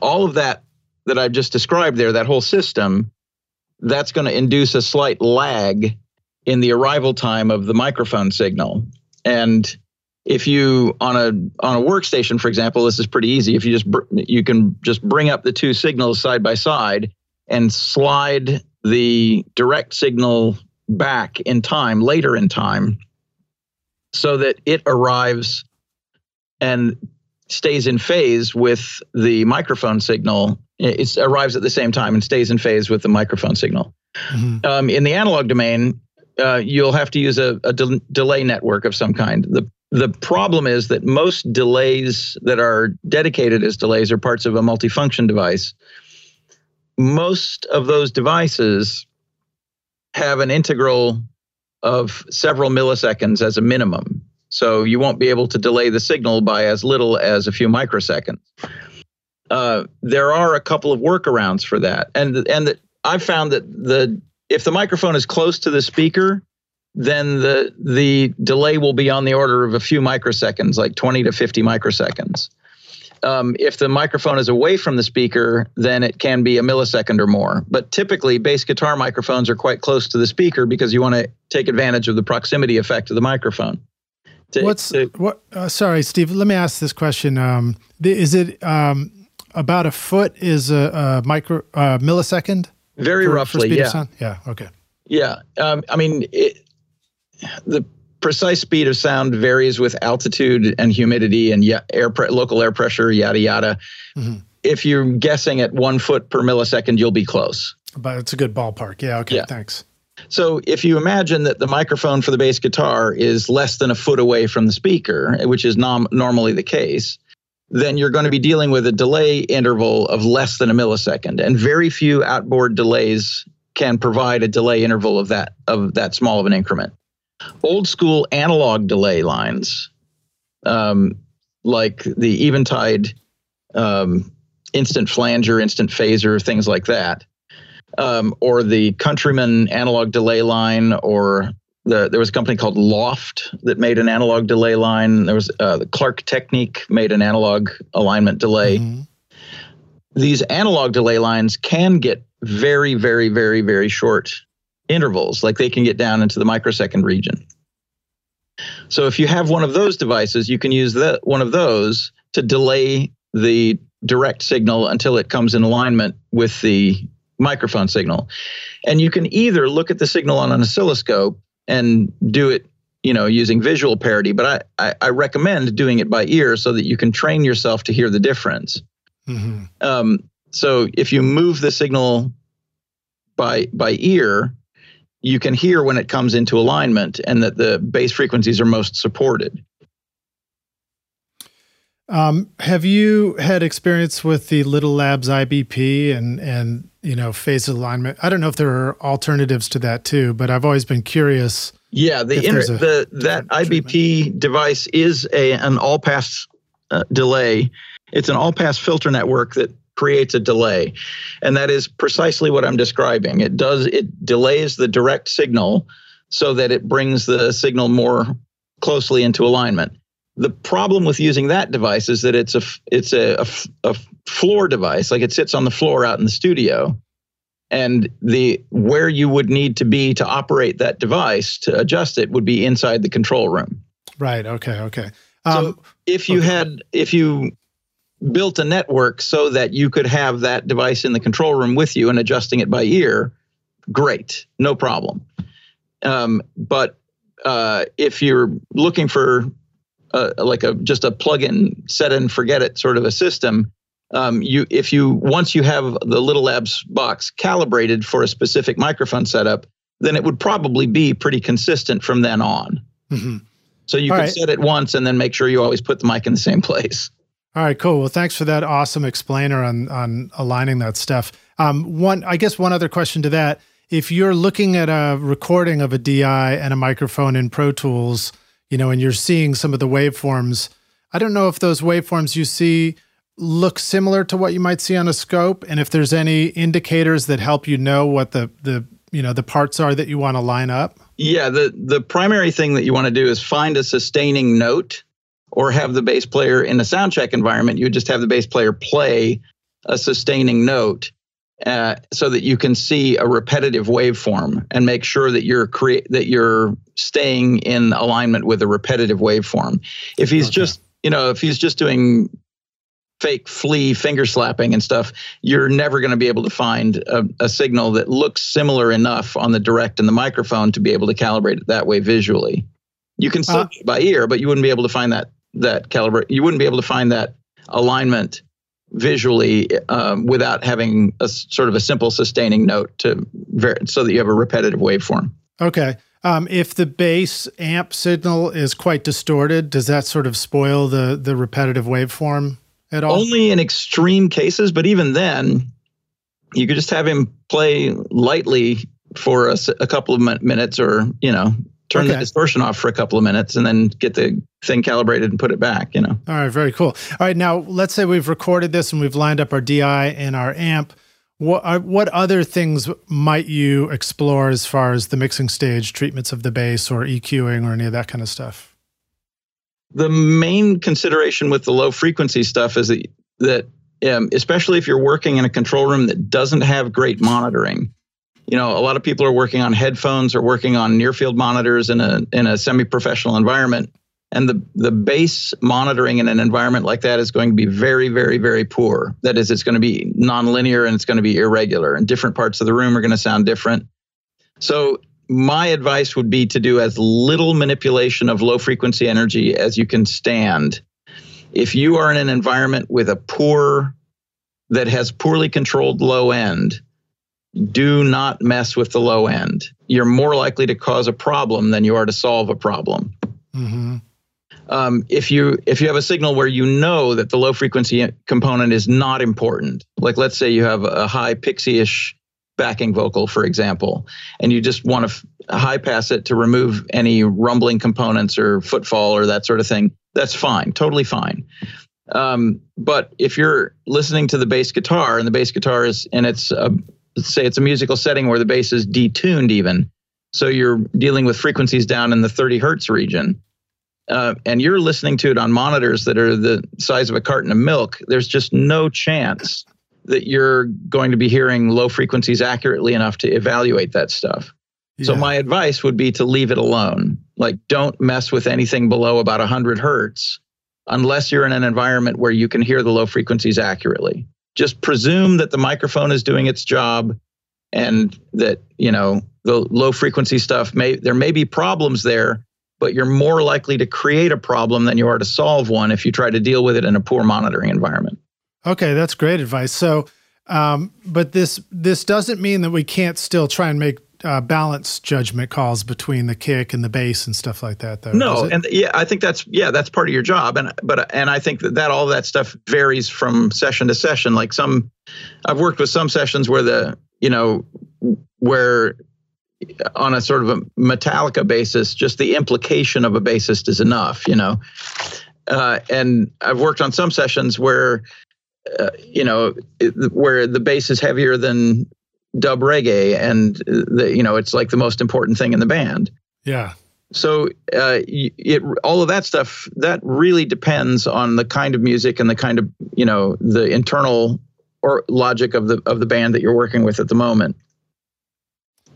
all of that that I've just described there, that whole system, that's going to induce a slight lag in the arrival time of the microphone signal. And if you on a on a workstation, for example, this is pretty easy. If you just br- you can just bring up the two signals side by side and slide the direct signal back in time, later in time, so that it arrives and stays in phase with the microphone signal. It arrives at the same time and stays in phase with the microphone signal. Mm-hmm. Um, in the analog domain, uh, you'll have to use a, a de- delay network of some kind. The the problem is that most delays that are dedicated as delays are parts of a multifunction device. Most of those devices have an integral of several milliseconds as a minimum. So you won't be able to delay the signal by as little as a few microseconds. Uh, there are a couple of workarounds for that, and and the, I've found that the if the microphone is close to the speaker, then the the delay will be on the order of a few microseconds, like 20 to 50 microseconds. Um, if the microphone is away from the speaker, then it can be a millisecond or more. But typically, bass guitar microphones are quite close to the speaker because you want to take advantage of the proximity effect of the microphone. To, What's to, what? Uh, sorry, Steve. Let me ask this question. Um, is it um, about a foot is a, a micro uh, millisecond? Very for, roughly, for yeah. Yeah. Okay. Yeah. Um, I mean, it, the precise speed of sound varies with altitude and humidity and air pre- local air pressure, yada yada. Mm-hmm. If you're guessing at one foot per millisecond, you'll be close. But it's a good ballpark. Yeah. Okay. Yeah. Thanks. So if you imagine that the microphone for the bass guitar is less than a foot away from the speaker, which is nom- normally the case, then you're going to be dealing with a delay interval of less than a millisecond, and very few outboard delays can provide a delay interval of that of that small of an increment old school analog delay lines, um, like the Eventide um, instant flanger, instant phaser, things like that, um, or the Countryman analog delay line, or the, there was a company called Loft that made an analog delay line. There was uh, the Klark Teknik made an analog alignment delay. Mm-hmm. These analog delay lines can get very, very, very, very short intervals, like they can get down into the microsecond region. So if you have one of those devices, you can use that one of those to delay the direct signal until it comes in alignment with the microphone signal. And you can either look at the signal on an oscilloscope and do it, you know, using visual parity, but I, I, I recommend doing it by ear so that you can train yourself to hear the difference. Mm-hmm. Um, so if you move the signal by by ear, you can hear when it comes into alignment and that the bass frequencies are most supported. Um, have you had experience with the Little Labs IBP and and you know phase alignment? I don't know if there are alternatives to that too, but I've always been curious. Yeah, the inter- the that IBP treatment. device is a an all pass uh, delay. It's an all pass filter network that creates a delay. And that is precisely what I'm describing. It does it delays the direct signal so that it brings the signal more closely into alignment. The problem with using that device is that it's a it's a, a, a floor device, like it sits on the floor out in the studio, and the where you would need to be to operate that device to adjust it would be inside the control room. Right. Okay. Okay. Um, so if you okay. had if you built a network so that you could have that device in the control room with you and adjusting it by ear, great, no problem. Um, but uh, if you're looking for uh, like a just a plug-in, set and forget it sort of a system, um, you if you once you have the Little Labs box calibrated for a specific microphone setup, then it would probably be pretty consistent from then on. Mm-hmm. So you All can right. set it once and then make sure you always put the mic in the same place. All right, cool. Well, thanks for that awesome explainer on on aligning that stuff. Um, one, I guess, one other question to that if you're looking at a recording of a DI and a microphone in Pro Tools, you know, and you're seeing some of the waveforms, I don't know if those waveforms you see look similar to what you might see on a scope and if there's any indicators that help you know what the the you know the parts are that you want to line up yeah the the primary thing that you want to do is find a sustaining note or have the bass player in a sound check environment you would just have the bass player play a sustaining note uh, so that you can see a repetitive waveform and make sure that you're create that you're staying in alignment with a repetitive waveform if he's okay. just you know if he's just doing fake Flea finger slapping and stuff, you're never going to be able to find a, a, signal that looks similar enough on the direct and the microphone to be able to calibrate it that way visually. You can still uh, by ear, but you wouldn't be able to find that that calibrate. You wouldn't be able to find that alignment visually um, without having a sort of a simple sustaining note to ver- so that you have a repetitive waveform. Okay. Um, if the bass amp signal is quite distorted, does that sort of spoil the the repetitive waveform? at all? Only in extreme cases, but even then, you could just have him play lightly for a, a couple of minutes or, you know, turn okay. the distortion off for a couple of minutes and then get the thing calibrated and put it back, you know. All right, very cool. All right, now let's say we've recorded this and we've lined up our DI and our amp. What are, what other things might you explore as far as the mixing stage, treatments of the bass or EQing or any of that kind of stuff? the main consideration with the low frequency stuff is that, that um, especially if you're working in a control room that doesn't have great monitoring. You know, a lot of people are working on headphones or working on near field monitors in a in a semi-professional environment. And the, the bass monitoring in an environment like that is going to be very, very, very poor. That is, it's going to be nonlinear and it's going to be irregular, and different parts of the room are going to sound different. So my advice would be to do as little manipulation of low frequency energy as you can stand. If you are in an environment with a poor, that has poorly controlled low end, do not mess with the low end. You're more likely to cause a problem than you are to solve a problem. Mm-hmm. Um, if you if you have a signal where you know that the low frequency component is not important, like let's say you have a high pixie-ish backing vocal, for example, and you just want to f- high pass it to remove any rumbling components or footfall or that sort of thing, that's fine, totally fine. Um, but if you're listening to the bass guitar and the bass guitar is, and it's, a, say it's a musical setting where the bass is detuned even, so you're dealing with frequencies down in the 30 hertz region. Uh, and you're listening to it on monitors that are the size of a carton of milk, there's just no chance that you're going to be hearing low frequencies accurately enough to evaluate that stuff. Yeah. So my advice would be to leave it alone. Like don't mess with anything below about 100 hertz unless you're in an environment where you can hear the low frequencies accurately. Just presume that the microphone is doing its job and that, you know, the low frequency stuff may there may be problems there, but you're more likely to create a problem than you are to solve one if you try to deal with it in a poor monitoring environment. Okay, that's great advice. So, um, but this this doesn't mean that we can't still try and make uh, balance judgment calls between the kick and the bass and stuff like that, though. No, and yeah, I think that's yeah, that's part of your job, and but and I think that that all that stuff varies from session to session. Like some, I've worked with some sessions where the you know where on a sort of a Metallica basis, just the implication of a bassist is enough, you know. Uh, and I've worked on some sessions where uh, you know, where the bass is heavier than dub reggae, and the, you know, it's like the most important thing in the band. Yeah. So uh, it all of that stuff that really depends on the kind of music and the kind of you know the internal or logic of the of the band that you're working with at the moment.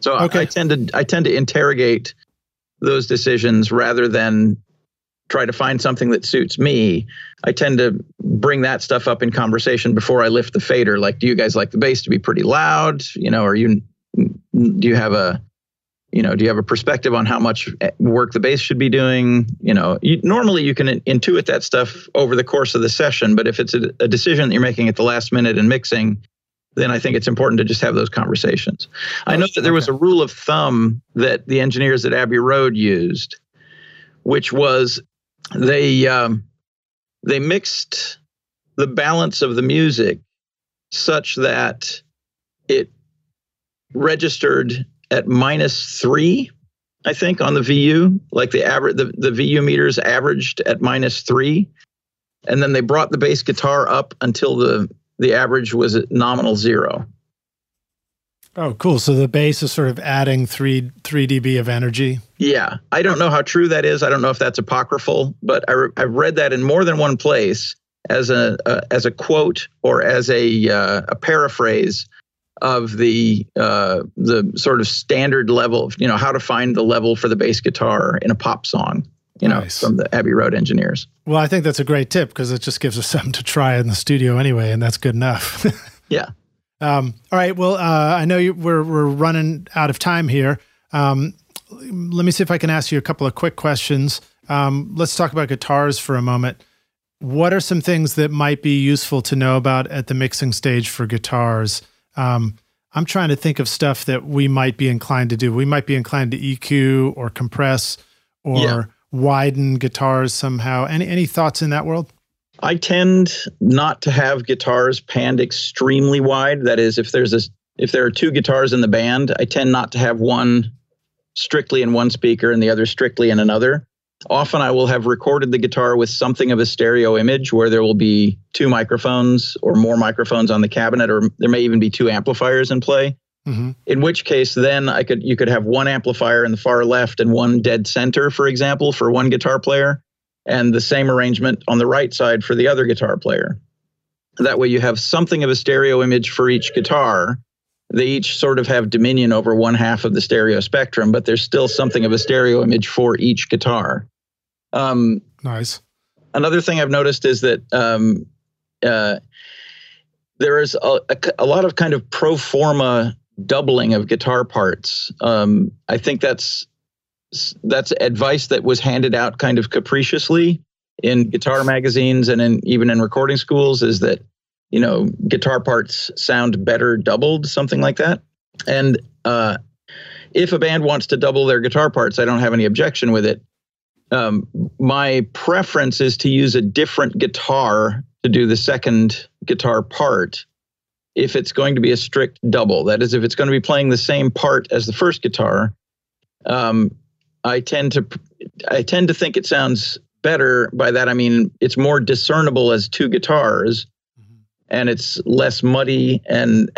So okay. I, I tend to I tend to interrogate those decisions rather than try to find something that suits me, I tend to bring that stuff up in conversation before I lift the fader. Like, do you guys like the bass to be pretty loud? You know, or you do you have a you know do you have a perspective on how much work the bass should be doing you know you, normally you can intuit that stuff over the course of the session but if it's a, a decision that you're making at the last minute in mixing then I think it's important to just have those conversations. I know that there was a rule of thumb that the engineers at Abbey Road used, which was they um, they mixed the balance of the music such that it registered at minus three, I think, on the VU. Like the average, the, the VU meters averaged at minus three, and then they brought the bass guitar up until the the average was at nominal zero. Oh, cool. So the bass is sort of adding three three dB of energy. Yeah, I don't know how true that is. I don't know if that's apocryphal, but I re- I've read that in more than one place as a, as a quote or as a uh, a paraphrase of the uh, the sort of standard level of you know how to find the level for the bass guitar in a pop song. You nice. know, from the Abbey Road engineers. Well, I think that's a great tip because it just gives us something to try in the studio anyway, and that's good enough. yeah. Um, all right. Well, uh, I know you, we're we're running out of time here. Um, let me see if I can ask you a couple of quick questions. Um, let's talk about guitars for a moment. What are some things that might be useful to know about at the mixing stage for guitars? Um, I'm trying to think of stuff that we might be inclined to do. We might be inclined to EQ or compress or yeah. widen guitars somehow. Any any thoughts in that world? I tend not to have guitars panned extremely wide. That is, if there's a if there are two guitars in the band, I tend not to have one strictly in one speaker and the other strictly in another. Often I will have recorded the guitar with something of a stereo image where there will be two microphones or more microphones on the cabinet, or there may even be two amplifiers in play. Mm-hmm. In which case, then I could you could have one amplifier in the far left and one dead center, for example, for one guitar player, and the same arrangement on the right side for the other guitar player. That way you have something of a stereo image for each guitar. They each sort of have dominion over one half of the stereo spectrum, but there's still something of a stereo image for each guitar. Um, nice. Another thing I've noticed is that um, uh, there is a, a, a, lot of kind of pro forma doubling of guitar parts. Um, I think that's that's advice that was handed out kind of capriciously in guitar magazines and in even in recording schools is that you know guitar parts sound better doubled something like that. And uh, if a band wants to double their guitar parts i don't have any objection with it. Um, my preference is to use a different guitar to do the second guitar part if it's going to be a strict double. That is if it's going to be playing the same part as the first guitar um, I tend to I tend to think it sounds better. By that I mean it's more discernible as two guitars, mm-hmm. and it's less muddy and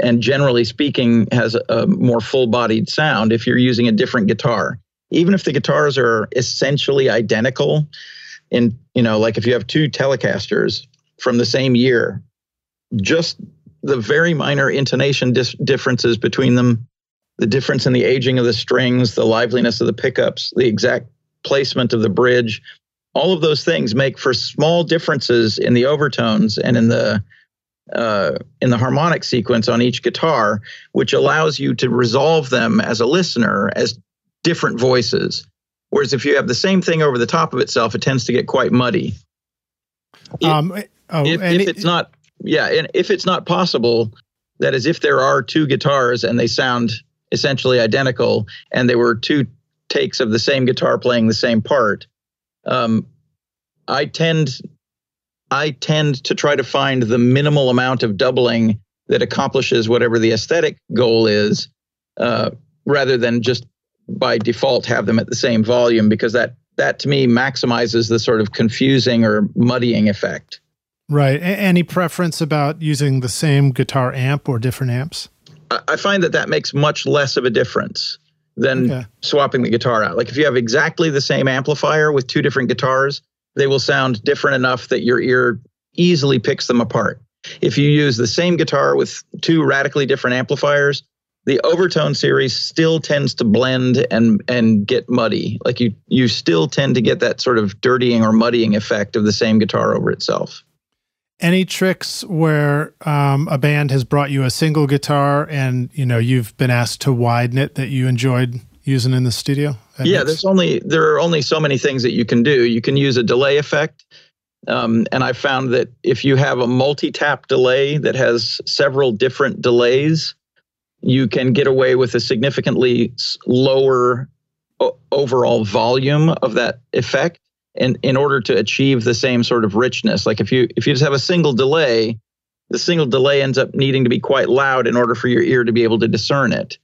and generally speaking has a more full-bodied sound if you're using a different guitar. Even if the guitars are essentially identical, in you know like if you have two Telecasters from the same year, just the very minor intonation dis- differences between them the difference in the aging of the strings, the liveliness of the pickups, the exact placement of the bridge, all of those things make for small differences in the overtones and in the uh, in the harmonic sequence on each guitar, which allows you to resolve them as a listener as different voices. Whereas if you have the same thing over the top of itself, it tends to get quite muddy. Um, oh, if, if it, it's not, yeah, and if it's not possible, that is, if there are two guitars and they sound essentially identical, and they were two takes of the same guitar playing the same part. Um, I tend I tend to try to find the minimal amount of doubling that accomplishes whatever the aesthetic goal is, uh, rather than just by default have them at the same volume, because that that to me maximizes the sort of confusing or muddying effect. Right. A- any preference about using the same guitar amp or different amps? I find that that makes much less of a difference than okay. swapping the guitar out. Like if you have exactly the same amplifier with two different guitars, they will sound different enough that your ear easily picks them apart. If you use the same guitar with two radically different amplifiers, the overtone series still tends to blend and and get muddy. Like you you still tend to get that sort of dirtying or muddying effect of the same guitar over itself any tricks where um, a band has brought you a single guitar and you know you've been asked to widen it that you enjoyed using in the studio? Yeah there's only there are only so many things that you can do. You can use a delay effect um, and i found that if you have a multi-tap delay that has several different delays you can get away with a significantly lower overall volume of that effect in, in order to achieve the same sort of richness. Like if you if you just have a single delay, the single delay ends up needing to be quite loud in order for your ear to be able to discern it.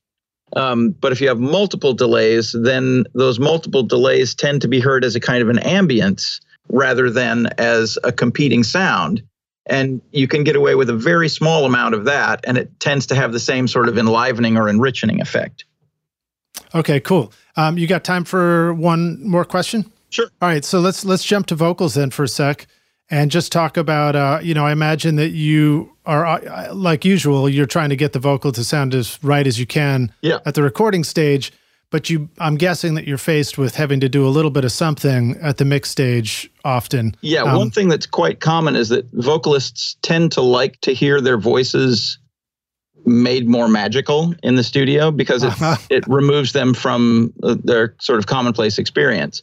Um, but if you have multiple delays, then those multiple delays tend to be heard as a kind of an ambience rather than as a competing sound. And you can get away with a very small amount of that, and it tends to have the same sort of enlivening or enriching effect. Okay, cool. Um, you got time for one more question? Sure. All right, so let's let's jump to vocals then for a sec, and just talk about. Uh, you know, I imagine that you are uh, like usual. You're trying to get the vocal to sound as right as you can yeah. at the recording stage but you i'm guessing that you're faced with having to do a little bit of something at the mix stage often yeah um, one thing that's quite common is that vocalists tend to like to hear their voices made more magical in the studio because it, it removes them from uh, their sort of commonplace experience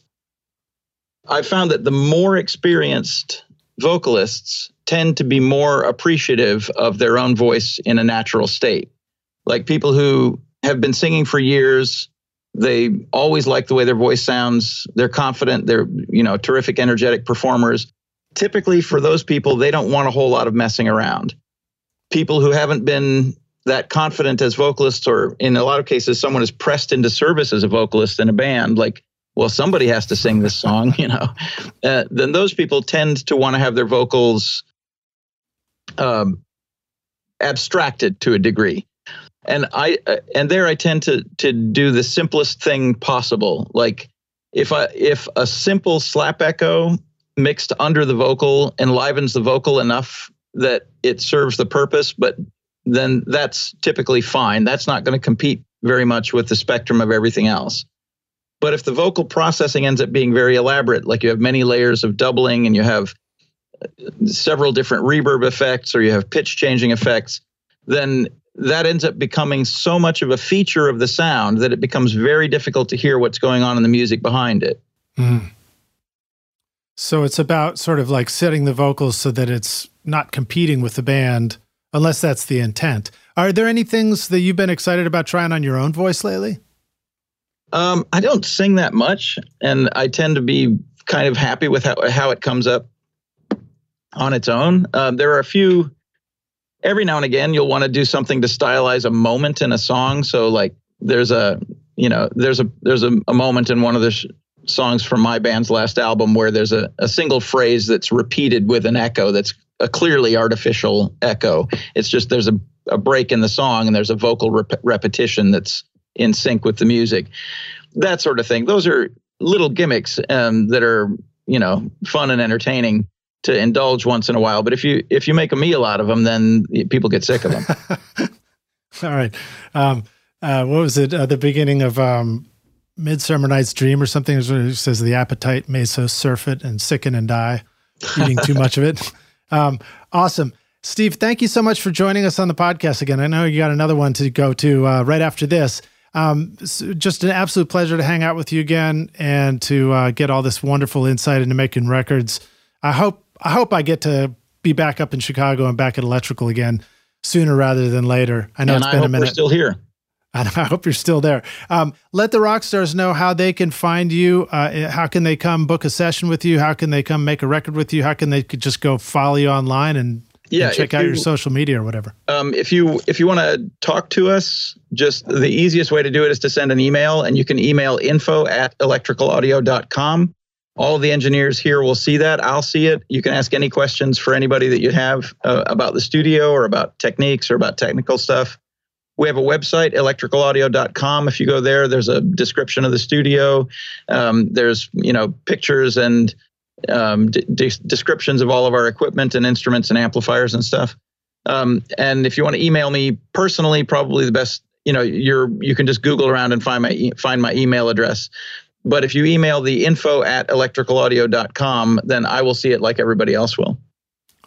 i've found that the more experienced vocalists tend to be more appreciative of their own voice in a natural state like people who have been singing for years they always like the way their voice sounds. They're confident. They're, you know, terrific, energetic performers. Typically, for those people, they don't want a whole lot of messing around. People who haven't been that confident as vocalists, or in a lot of cases, someone is pressed into service as a vocalist in a band, like, well, somebody has to sing this song, you know, uh, then those people tend to want to have their vocals um, abstracted to a degree and I uh, and there I tend to to do the simplest thing possible. Like if I if a simple slap echo mixed under the vocal enlivens the vocal enough that it serves the purpose, but then that's typically fine. That's not going to compete very much with the spectrum of everything else. But if the vocal processing ends up being very elaborate, like you have many layers of doubling and you have uh, several different reverb effects or you have pitch changing effects, then that ends up becoming so much of a feature of the sound that it becomes very difficult to hear what's going on in the music behind it. Mm. So it's about sort of like setting the vocals so that it's not competing with the band, unless that's the intent. Are there any things that you've been excited about trying on your own voice lately? Um, I don't sing that much, and I tend to be kind of happy with how, how it comes up on its own. Uh, there are a few every now and again you'll want to do something to stylize a moment in a song. So like there's a you know there's a there's a, a moment in one of the sh- songs from my band's last album where there's a, a single phrase that's repeated with an echo that's a clearly artificial echo. It's just there's a, a break in the song and there's a vocal rep- repetition that's in sync with the music. That sort of thing. Those are little gimmicks um, that are you know fun and entertaining to indulge once in a while. But if you if you make a meal out of them, then people get sick of them. All right. Um, uh, what was it? Uh, the beginning of um, Midsummer Night's Dream or something? It says the appetite may so surfeit and sicken and die, eating too much of it. Um, awesome. Steve, thank you so much for joining us on the podcast again. I know you got another one to go to uh, right after this. Um, so just an absolute pleasure to hang out with you again and to uh, get all this wonderful insight into making records. I hope I hope I get to be back up in Chicago and back at Electrical again sooner rather than later. I know and it's been a minute. We're still here. I hope you're still there. Um, let the rock stars know how they can find you. Uh, how can they come book a session with you? How can they come make a record with you? How can they just go follow you online and, yeah, check out you, your social media or whatever? Um, if you if you want to talk to us, just the easiest way to do it is to send an email, and you can email info at electricalaudio.com all the engineers here will see that. I'll see it. You can ask any questions for anybody that you have uh, about the studio or about techniques or about technical stuff. We have a website, electricalaudio.com. If you go there, there's a description of the studio. Um, there's you know pictures and um, d- descriptions of all of our equipment and instruments and amplifiers and stuff. Um, and if you want to email me personally, probably the best you know you're you can just Google around and find my e- find my email address. But if you email the info at electricalaudio.com, then I will see it like everybody else will.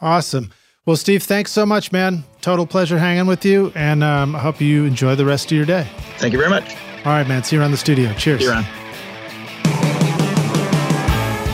Awesome. Well, Steve, thanks so much, man. Total pleasure hanging with you. And um, I hope you enjoy the rest of your day. Thank you very much. All right, man. See you around the studio. Cheers. See you around.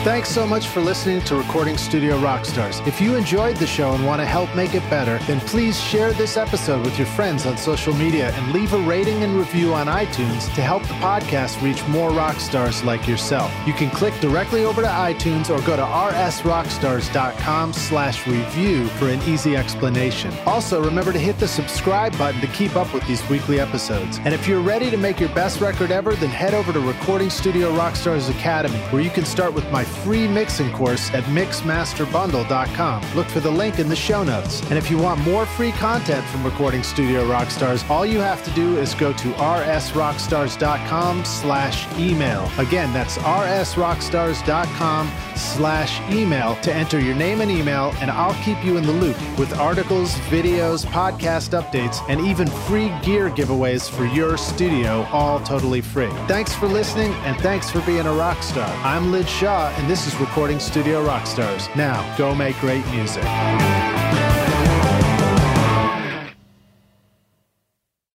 Thanks so much for listening to Recording Studio Rockstars. If you enjoyed the show and want to help make it better, then please share this episode with your friends on social media and leave a rating and review on iTunes to help the podcast reach more rock stars like yourself. You can click directly over to iTunes or go to rsrockstars.com slash review for an easy explanation. Also, remember to hit the subscribe button to keep up with these weekly episodes. And if you're ready to make your best record ever, then head over to Recording Studio Rockstars Academy, where you can start with my free mixing course at mixmasterbundle.com. Look for the link in the show notes. And if you want more free content from Recording Studio Rockstars, all you have to do is go to rsrockstars.com slash email. Again, that's rsrockstars.com slash email to enter your name and email, and I'll keep you in the loop with articles, videos, podcast updates, and even free gear giveaways for your studio, all totally free. Thanks for listening, and thanks for being a rock star. I'm Lij Shaw, and this is Recording Studio Rockstars. Now, go make great music.